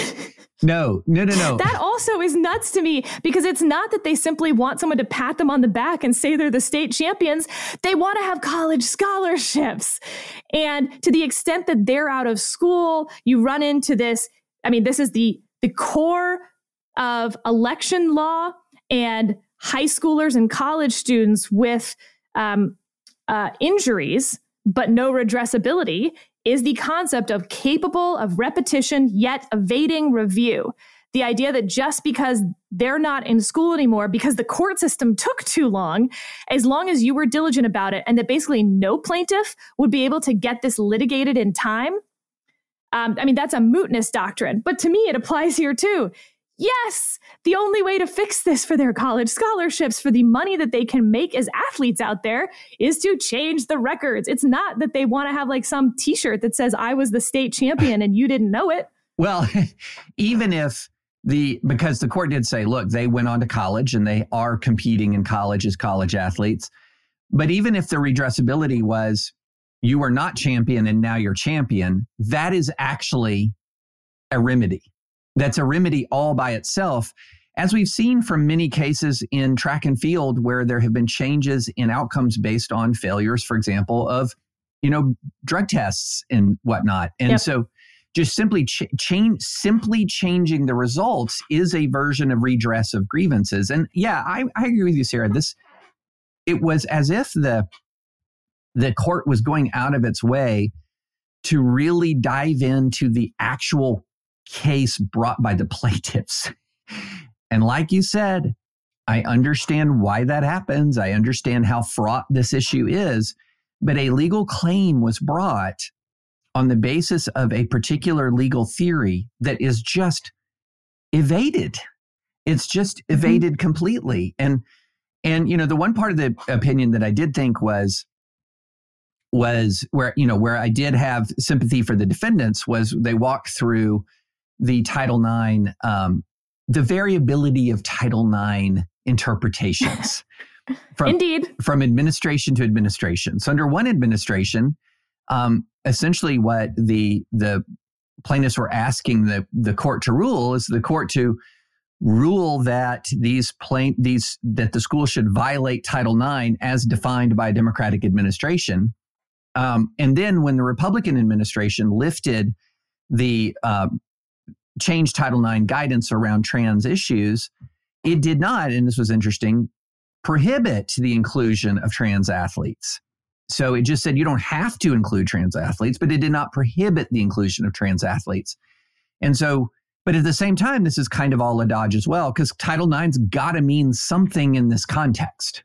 Speaker 3: No, no, no, no.
Speaker 1: That also is nuts to me because it's not that they simply want someone to pat them on the back and say they're the state champions. They want to have college scholarships. And to the extent that they're out of school, you run into this. I mean, this is the, the core of election law and high schoolers and college students with um, uh, injuries, but no redressability is the concept of capable of repetition yet evading review. The idea that just because they're not in school anymore, because the court system took too long, as long as you were diligent about it, and that basically no plaintiff would be able to get this litigated in time. Um, I mean, that's a mootness doctrine, but to me, it applies here too. Yes, the only way to fix this for their college scholarships, for the money that they can make as athletes out there, is to change the records. It's not that they want to have like some t shirt that says, I was the state champion and you didn't know it.
Speaker 3: Well, even if the because the court did say, look, they went on to college and they are competing in college as college athletes. But even if the redressability was you were not champion and now you're champion, that is actually a remedy. That's a remedy all by itself. As we've seen from many cases in track and field where there have been changes in outcomes based on failures, for example, of you know drug tests and whatnot. And
Speaker 1: Yep.
Speaker 3: so just simply ch- change simply changing the results is a version of redress of grievances and yeah I, I agree with you sarah this it was as if the the court was going out of its way to really dive into the actual case brought by the plaintiffs and like you said i understand why that happens i understand how fraught this issue is but a legal claim was brought on the basis of a particular legal theory that is just evaded. It's just mm-hmm. evaded completely. And and you know the one part of the opinion that I did think was was where you know where I did have sympathy for the defendants was they walked through the Title IX, um, the variability of Title IX interpretations. From,
Speaker 1: Indeed.
Speaker 3: from administration to administration. So under one administration, um, essentially what the the plaintiffs were asking the the court to rule is the court to rule that these plain these that the school should violate Title IX as defined by a Democratic administration. Um, and then when the Republican administration lifted the uh, change Title IX guidance around trans issues, it did not, and this was interesting, prohibit the inclusion of trans athletes. So it just said you don't have to include trans athletes, but it did not prohibit the inclusion of trans athletes. And so, but at the same time, this is kind of all a dodge as well, because Title IX's got to mean something in this context,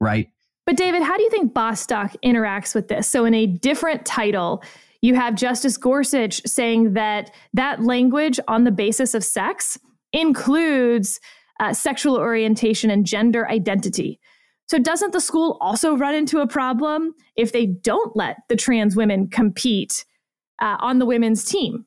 Speaker 3: right?
Speaker 1: But David, how do you think Bostock interacts with this? So in a different title, you have Justice Gorsuch saying that that language on the basis of sex includes uh, sexual orientation and gender identity. So, doesn't the school also run into a problem if they don't let the trans women compete uh, on the women's team?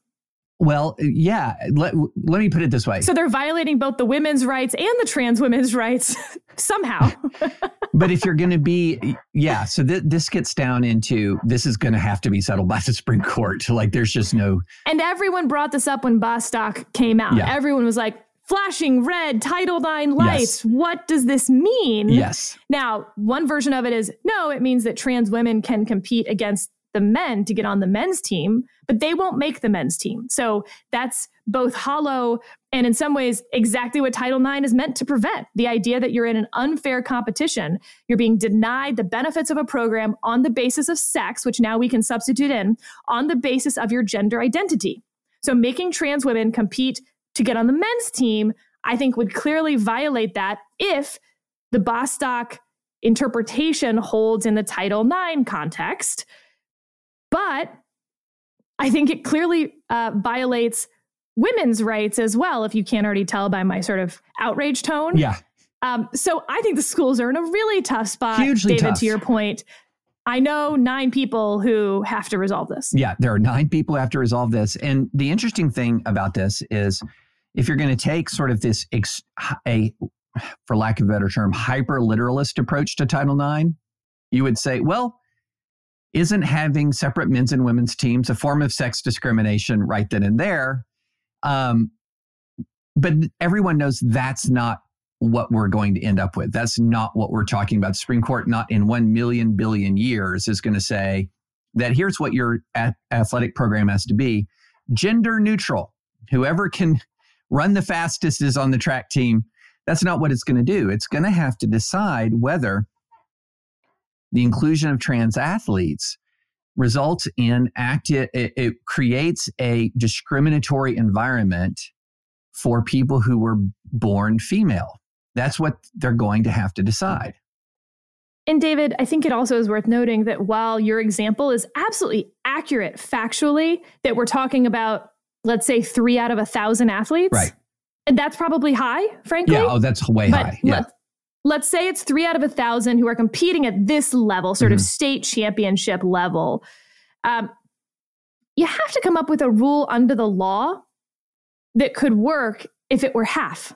Speaker 3: Well, yeah. Let, let me put it this way.
Speaker 1: So they're violating both the women's rights and the trans women's rights somehow.
Speaker 3: but if you're going to be, yeah. So th- this gets down into this is going to have to be settled by the Supreme Court. Like there's just no.
Speaker 1: And everyone brought this up when Bostock came out. Yeah. Everyone was like, flashing red Title IX lights. Yes. What does this mean?
Speaker 3: Yes.
Speaker 1: Now, one version of it is no, it means that trans women can compete against the men to get on the men's team, but they won't make the men's team. So that's both hollow and in some ways exactly what Title IX is meant to prevent the idea that you're in an unfair competition. You're being denied the benefits of a program on the basis of sex, which now we can substitute in, on the basis of your gender identity. So making trans women compete to get on the men's team, I think would clearly violate that if the Bostock interpretation holds in the Title IX context. But I think it clearly uh, violates women's rights as well, if you can't already tell by my sort of outrage tone.
Speaker 3: Yeah.
Speaker 1: Um, so I think the schools are in a really tough spot,
Speaker 3: Hugely
Speaker 1: David,
Speaker 3: tough.
Speaker 1: to your point. I know nine people who have to resolve this.
Speaker 3: Yeah, there are nine people who have to resolve this. And the interesting thing about this is if you're going to take sort of this, ex- a, for lack of a better term, hyper literalist approach to Title IX, you would say, well, isn't having separate men's and women's teams a form of sex discrimination right then and there? Um, but everyone knows that's not what we're going to end up with. That's not what we're talking about. Supreme Court, not in one million billion years, is going to say that here's what your athletic program has to be gender neutral. Whoever can run the fastest is on the track team. That's not what it's going to do. It's going to have to decide whether the inclusion of trans athletes results in active, it, it creates a discriminatory environment for people who were born female. That's what they're going to have to decide.
Speaker 1: And David, I think it also is worth noting that while your example is absolutely accurate factually, that we're talking about, let's say, three out of a thousand athletes.
Speaker 3: Right.
Speaker 1: And that's probably high, frankly.
Speaker 3: Yeah. Oh, that's way high. Yeah.
Speaker 1: Let's say it's three out of a thousand who are competing at this level, sort mm-hmm. of state championship level. Um, you have to come up with a rule under the law that could work if it were half.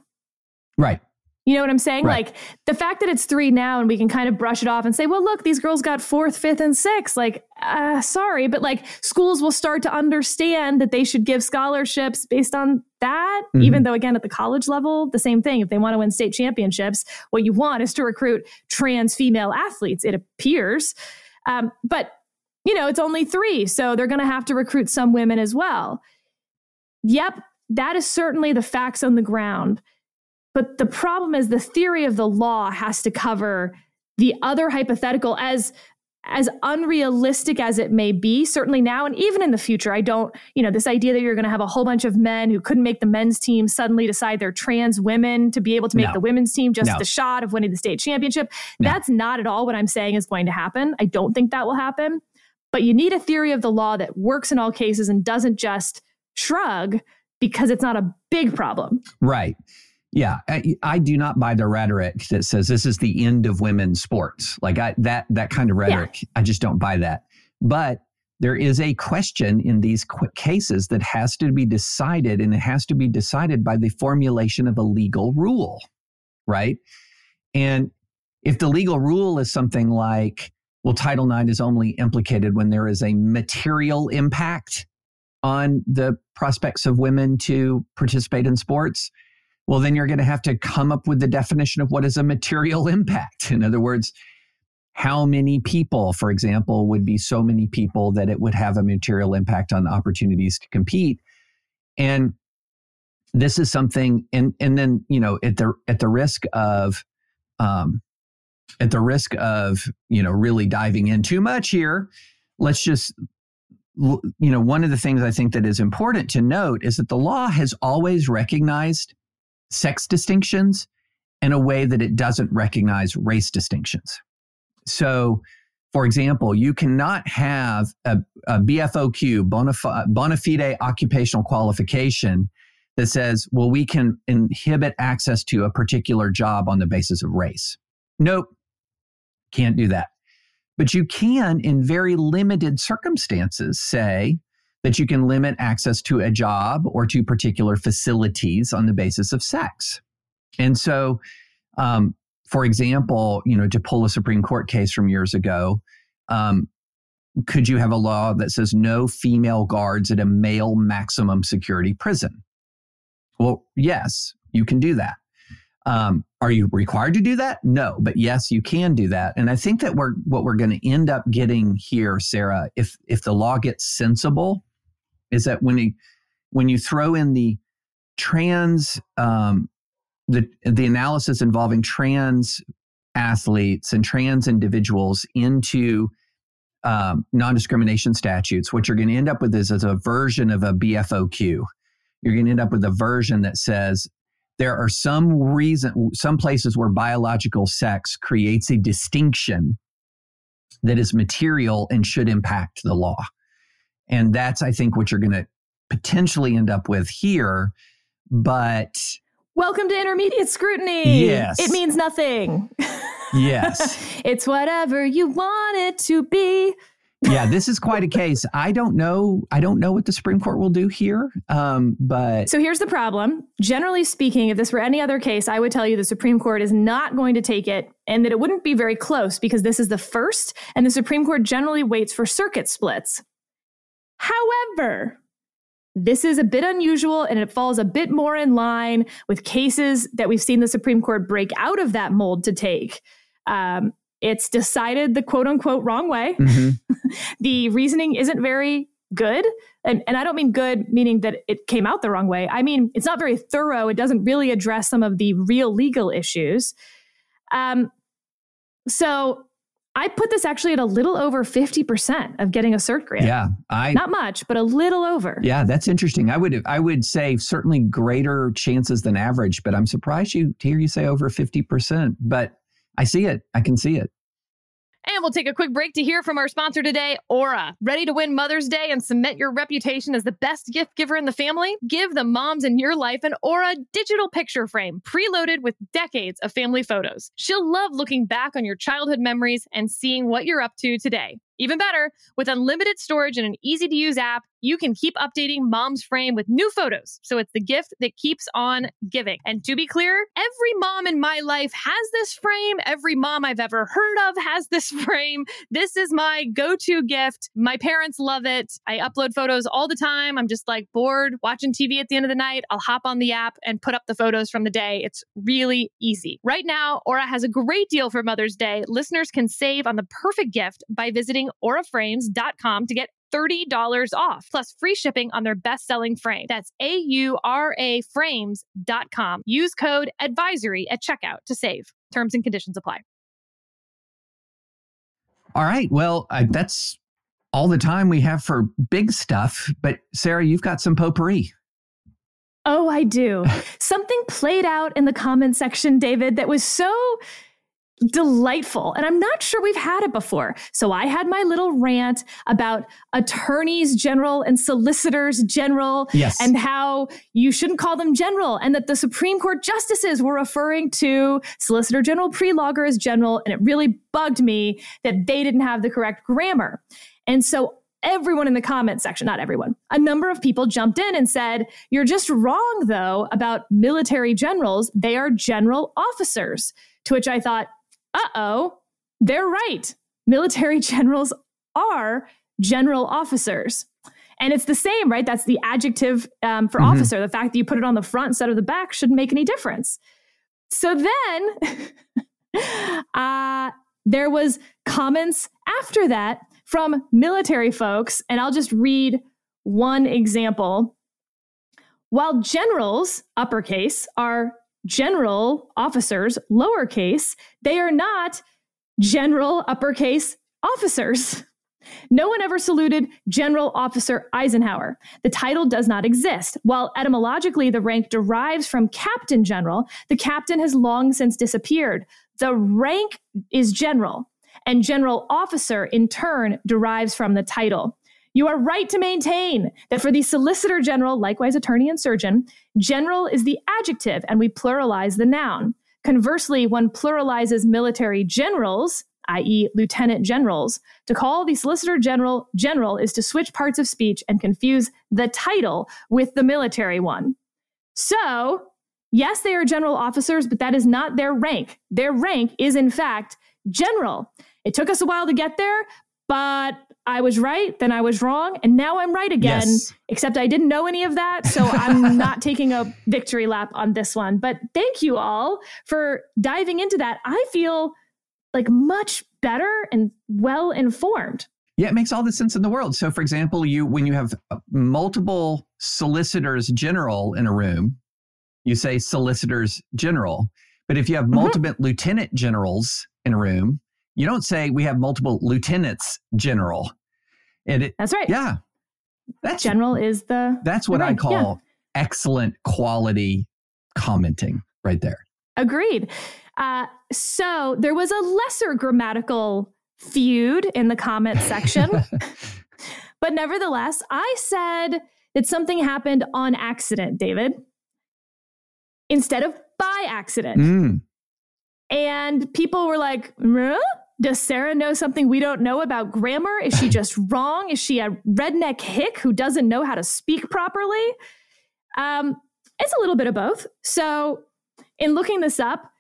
Speaker 3: Right.
Speaker 1: You know what I'm saying?
Speaker 3: Right.
Speaker 1: Like the fact that it's three now and we can kind of brush it off and say, well, look, these girls got fourth, fifth, and sixth. Like, uh, sorry, but like schools will start to understand that they should give scholarships based on that. Mm-hmm. Even though, again, at the college level, the same thing. If they want to win state championships, what you want is to recruit trans female athletes, it appears. Um, but, you know, it's only three. So they're going to have to recruit some women as well. Yep, that is certainly the facts on the ground. But the problem is the theory of the law has to cover the other hypothetical as as unrealistic as it may be, certainly now and even in the future, I don't, you know, this idea that you're going to have a whole bunch of men who couldn't make the men's team suddenly decide they're trans women to be able to make
Speaker 3: no.
Speaker 1: the women's team just
Speaker 3: no.
Speaker 1: the shot of winning the state championship.
Speaker 3: No.
Speaker 1: That's not at all what I'm saying is going to happen. I don't think that will happen. But you need a theory of the law that works in all cases and doesn't just shrug because it's not a big problem.
Speaker 3: Right. Yeah, I, I, do not buy the rhetoric that says this is the end of women's sports. Like I, that that kind of rhetoric, yeah. I just don't buy that. But there is a question in these cases that has to be decided, and it has to be decided by the formulation of a legal rule, right? And if the legal rule is something like, well, Title IX is only implicated when there is a material impact on the prospects of women to participate in sports well, then you're going to have to come up with the definition of what is a material impact. In other words, how many people, for example, would be so many people that it would have a material impact on opportunities to compete. And this is something, and and then you know, at the at the risk of, um, at the risk of you know really diving in too much here, let's just you know one of the things I think that is important to note is that the law has always recognized sex distinctions in a way that it doesn't recognize race distinctions. So, for example, you cannot have a, a BFOQ, bona bona fide occupational qualification, that says, well, we can inhibit access to a particular job on the basis of race. Nope, can't do that. But you can, in very limited circumstances, say that you can limit access to a job or to particular facilities on the basis of sex. And so, um, for example, you know, to pull a Supreme Court case from years ago, um, could you have a law that says no female guards at a male maximum security prison? Well, yes, you can do that. Um, are you required to do that? No, but yes, you can do that. And I think that we're what we're going to end up getting here, Sarah, if if the law gets sensible, is that when you when you throw in the trans um, the the analysis involving trans athletes and trans individuals into um, non-discrimination statutes, what you're going to end up with is as a version of a BFOQ. You're going to end up with a version that says there are some reason, some places where biological sex creates a distinction that is material and should impact the law. And that's, I think, what you're going to potentially end up with here. But
Speaker 1: welcome to intermediate scrutiny.
Speaker 3: Yes.
Speaker 1: It means nothing.
Speaker 3: Yes.
Speaker 1: it's whatever you want it to be
Speaker 3: yeah, this is quite a case. I don't know. I don't know what the Supreme Court will do here. Um, but
Speaker 1: so here's the problem. Generally speaking, if this were any other case, I would tell you the Supreme Court is not going to take it, and that it wouldn't be very close because this is the first, and the Supreme Court generally waits for circuit splits. However, this is a bit unusual and it falls a bit more in line with cases that we've seen the Supreme Court break out of that mold to take. Um, it's decided the quote unquote wrong way. Mm-hmm. the reasoning isn't very good. And, and I don't mean good meaning that it came out the wrong way. I mean, it's not very thorough. It doesn't really address some of the real legal issues. Um, so I put this actually at a little over 50% of getting a cert grant.
Speaker 3: Yeah. I
Speaker 1: not much, but a little over.
Speaker 3: Yeah, that's interesting. I would I would say certainly greater chances than average, but I'm surprised you to hear you say over 50%. But I see it. I can see it.
Speaker 4: And we'll take a quick break to hear from our sponsor today, Aura. Ready to win Mother's Day and cement your reputation as the best gift giver in the family? Give the moms in your life an Aura digital picture frame preloaded with decades of family photos. She'll love looking back on your childhood memories and seeing what you're up to today. Even better, with unlimited storage and an easy to use app, you can keep updating mom's frame with new photos. So it's the gift that keeps on giving. And to be clear, every mom in my life has this frame. Every mom I've ever heard of has this frame. This is my go to gift. My parents love it. I upload photos all the time. I'm just like bored watching TV at the end of the night. I'll hop on the app and put up the photos from the day. It's really easy. Right now, Aura has a great deal for Mother's Day. Listeners can save on the perfect gift by visiting auraframes.com to get $30 off, plus free shipping on their best selling frame. That's A U R A frames.com. Use code advisory at checkout to save. Terms and conditions apply.
Speaker 3: All right. Well, uh, that's all the time we have for big stuff. But Sarah, you've got some potpourri.
Speaker 1: Oh, I do. Something played out in the comment section, David, that was so delightful. And I'm not sure we've had it before. So I had my little rant about attorneys general and solicitors general
Speaker 3: yes.
Speaker 1: and how you shouldn't call them general and that the Supreme Court justices were referring to Solicitor General Prelogar as general. And it really bugged me that they didn't have the correct grammar. And so everyone in the comment section, not everyone, a number of people jumped in and said, You're just wrong, though, about military generals. They are general officers. To which I thought, uh oh, they're right. Military generals are general officers. And it's the same, right? That's the adjective um, for mm-hmm. officer. The fact that you put it on the front instead of the back shouldn't make any difference. So then uh, there was comments after that from military folks, and I'll just read one example. While generals, uppercase, are general officers, lowercase, they are not general uppercase officers. No one ever saluted General Officer Eisenhower. The title does not exist. While etymologically the rank derives from Captain General, the captain has long since disappeared. The rank is general. and general officer in turn derives from the title. You are right to maintain that for the Solicitor General, likewise attorney and surgeon, general is the adjective and we pluralize the noun. Conversely, one pluralizes military generals, i.e., lieutenant generals. To call the Solicitor General general is to switch parts of speech and confuse the title with the military one. So, yes, they are general officers, but that is not their rank. Their rank is, in fact, general. It took us a while to get there, but I was right, then I was wrong, and now I'm right again.
Speaker 3: Yes.
Speaker 1: Except I didn't know any of that, so I'm not taking a victory lap on this one. But thank you all for diving into that. I feel like much better and well informed.
Speaker 3: Yeah, it makes all the sense in the world. So, for example, you when you have uh, multiple solicitors general in a room, you say solicitors general. But if you have
Speaker 1: Mm-hmm.
Speaker 3: multiple lieutenant generals in a room, you don't say we have multiple lieutenants general. And it,
Speaker 1: That's right.
Speaker 3: yeah, that's
Speaker 1: General is the
Speaker 3: that's what
Speaker 1: the
Speaker 3: I call
Speaker 1: Yeah.
Speaker 3: excellent quality commenting right there.
Speaker 1: Agreed. Uh, so there was a lesser grammatical feud in the comment section. but nevertheless, I said that something happened on accident, David, instead of by accident.
Speaker 3: Mm.
Speaker 1: And people were like, "Huh? Does Sarah know something we don't know about grammar? Is she just wrong? Is she a redneck hick who doesn't know how to speak properly? Um, it's a little bit of both. So, in looking this up,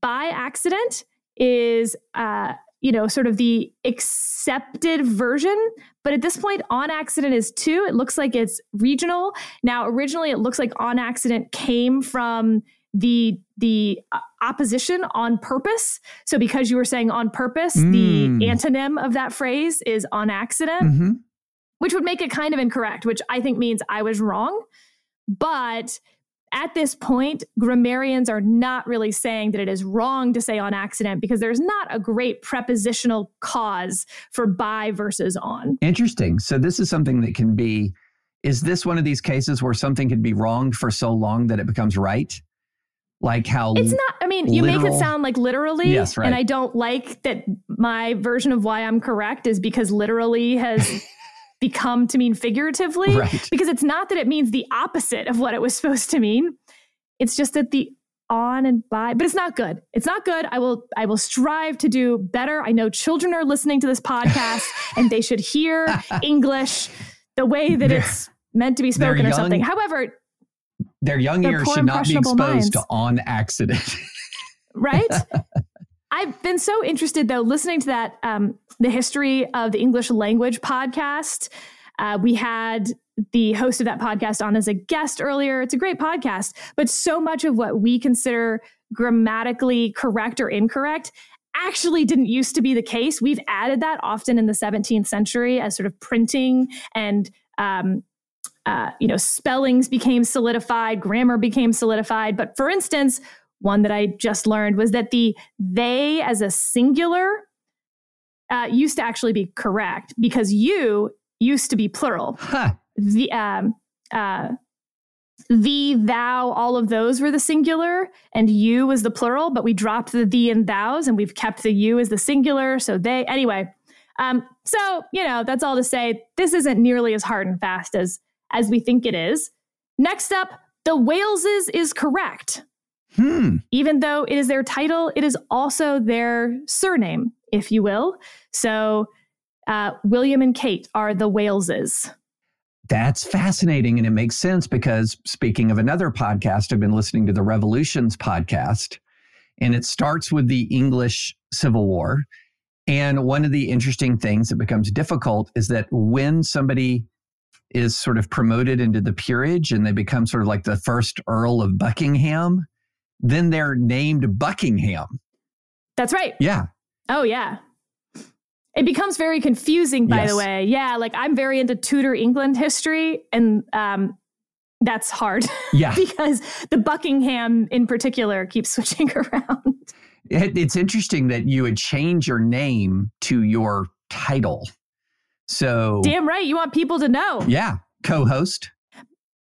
Speaker 1: by accident is, uh, you know, sort of the accepted version. But at this point, on accident is two. It looks like it's regional. Now, originally, it looks like on accident came from the the uh, opposition on purpose. So because you were saying on purpose,
Speaker 3: Mm.
Speaker 1: the antonym of that phrase is on accident,
Speaker 3: hmm
Speaker 1: which would make it kind of incorrect, which I think means I was wrong. But at this point, grammarians are not really saying that it is wrong to say on accident because there's not a great prepositional cause for by versus on.
Speaker 3: Interesting. So this is something that can be. Is this one of these cases where something can be wrong for so long that it becomes right? Like how
Speaker 1: It's not, I mean, you make it sound like literally.
Speaker 3: Yes, right.
Speaker 1: And I don't like that my version of why I'm correct is because literally has become to mean figuratively.
Speaker 3: Right.
Speaker 1: Because it's not that it means the opposite of what it was supposed to mean. It's just that the on and by, but it's not good. It's not good. I will I will strive to do better. I know children are listening to this podcast and they should hear English the way that
Speaker 3: They're-
Speaker 1: it's meant to be spoken or
Speaker 3: young.
Speaker 1: something. However,
Speaker 3: their young
Speaker 1: They're
Speaker 3: ears should not be exposed to
Speaker 1: minds.
Speaker 3: on accident.
Speaker 1: right? I've been so interested though, listening to that, um, the history of the English language podcast. Uh, we had the host of that podcast on as a guest earlier. It's a great podcast, but so much of what we consider grammatically correct or incorrect actually didn't used to be the case. We've added that often in the 17th century as sort of printing and um, uh, you know, spellings became solidified, grammar became solidified. But for instance, one that I just learned was that the they as a singular uh, used to actually be correct because you used to be plural.
Speaker 3: huh.
Speaker 1: The um, uh, the thou, all of those were the singular, and you was the plural. But we dropped the thee and thous, and we've kept the you as the singular. So they anyway. Um, so you know that's all to say this isn't nearly as hard and fast as as we think it is. Next up, the Waleses is correct.
Speaker 3: Hmm.
Speaker 1: Even though it is their title, it is also their surname, if you will. So uh, William and Kate are the Waleses.
Speaker 3: That's fascinating. And it makes sense because speaking of another podcast, I've been listening to the Revolutions podcast, and it starts with the English Civil War. And one of the interesting things that becomes difficult is that when somebody is sort of promoted into the peerage and they become sort of like the first Earl of Buckingham, then they're named Buckingham.
Speaker 1: That's right.
Speaker 3: Yeah.
Speaker 1: Oh, yeah. It becomes very confusing, by
Speaker 3: Yes.
Speaker 1: the way. Yeah, like I'm very into Tudor England history, and um, that's hard
Speaker 3: Yeah.
Speaker 1: because the Buckingham in particular keeps switching around.
Speaker 3: It, it's interesting that you would change your name to your title. So,
Speaker 1: Damn right, you want people to know.
Speaker 3: yeah, co host,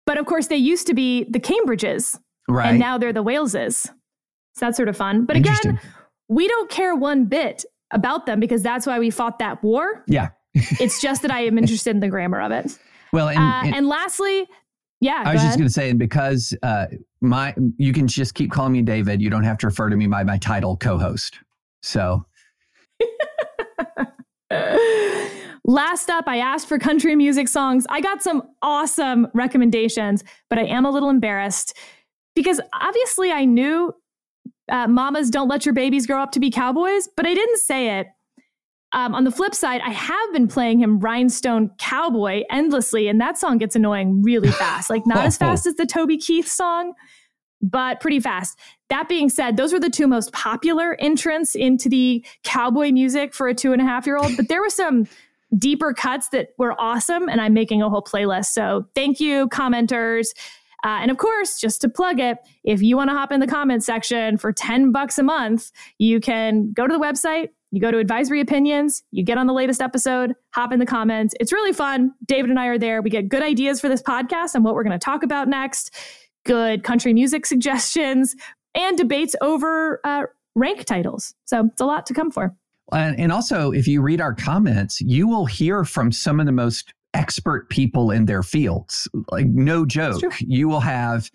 Speaker 1: But of course, they used to be the Cambridges,
Speaker 3: right?
Speaker 1: and now they're the Waleses. So that's sort of fun. But again, we don't care one bit about them because that's why we fought that war.
Speaker 3: Yeah.
Speaker 1: it's just that I am interested in the grammar of it.
Speaker 3: Well, and,
Speaker 1: uh,
Speaker 3: and,
Speaker 1: and lastly, yeah,
Speaker 3: I was just going to say, and because uh, my you can just keep calling me David. You don't have to refer to me by my title, co-host. So.
Speaker 1: Last up, I asked for country music songs. I got some awesome recommendations, but I am a little embarrassed because obviously I knew uh, mamas don't let your babies grow up to be cowboys, but I didn't say it. Um, on the flip side, I have been playing him Rhinestone Cowboy endlessly, and that song gets annoying really fast. Like, not as fast as the Toby Keith song, but pretty fast. That being said, those were the two most popular entrants into the cowboy music for a two and a half year old, but there were some deeper cuts that were awesome, and I'm making a whole playlist. So, thank you, commenters. Uh, and of course, just to plug it, if you want to hop in the comments section for 10 bucks a month, you can go to the website, you go to advisory opinions, you get on the latest episode, hop in the comments. It's really fun. David and I are there. We get good ideas for this podcast and what we're going to talk about next, good country music suggestions, and debates over uh, rank titles. So it's a lot to come for.
Speaker 3: And, and also, if you read our comments, you will hear from some of the most expert people in their fields. Like, no joke. You will have,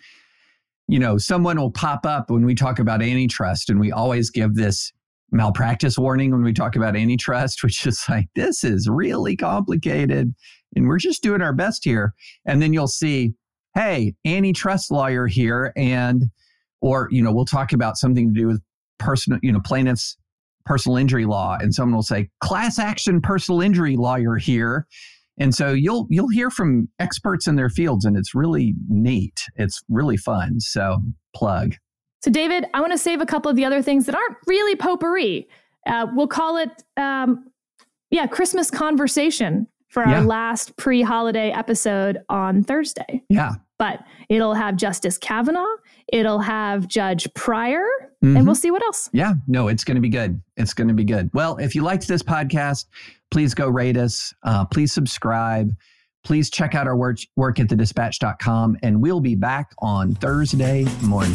Speaker 3: you know, someone will pop up when we talk about antitrust, and we always give this malpractice warning when we talk about antitrust, which is like, this is really complicated. And we're just doing our best here. And then you'll see, hey, antitrust lawyer here. And, or, you know, we'll talk about something to do with personal, you know, plaintiffs' personal injury law. And someone will say, class action personal injury lawyer here. And so you'll you'll hear from experts in their fields, and it's really neat. It's really fun. So plug.
Speaker 1: So, David, I want to save a couple of the other things that aren't really potpourri. Uh, we'll call it, um, yeah, Christmas conversation for
Speaker 3: Yeah.
Speaker 1: our last pre holiday episode on Thursday.
Speaker 3: Yeah.
Speaker 1: But it'll have Justice Kavanaugh, it'll have Judge Pryor,
Speaker 3: Mhm.
Speaker 1: and we'll see what else.
Speaker 3: Yeah, no, it's going to be good. It's going to be good. Well, if you liked this podcast, please go rate us. Uh, please subscribe. Please check out our work, work at thedispatch.com, and we'll be back on Thursday morning.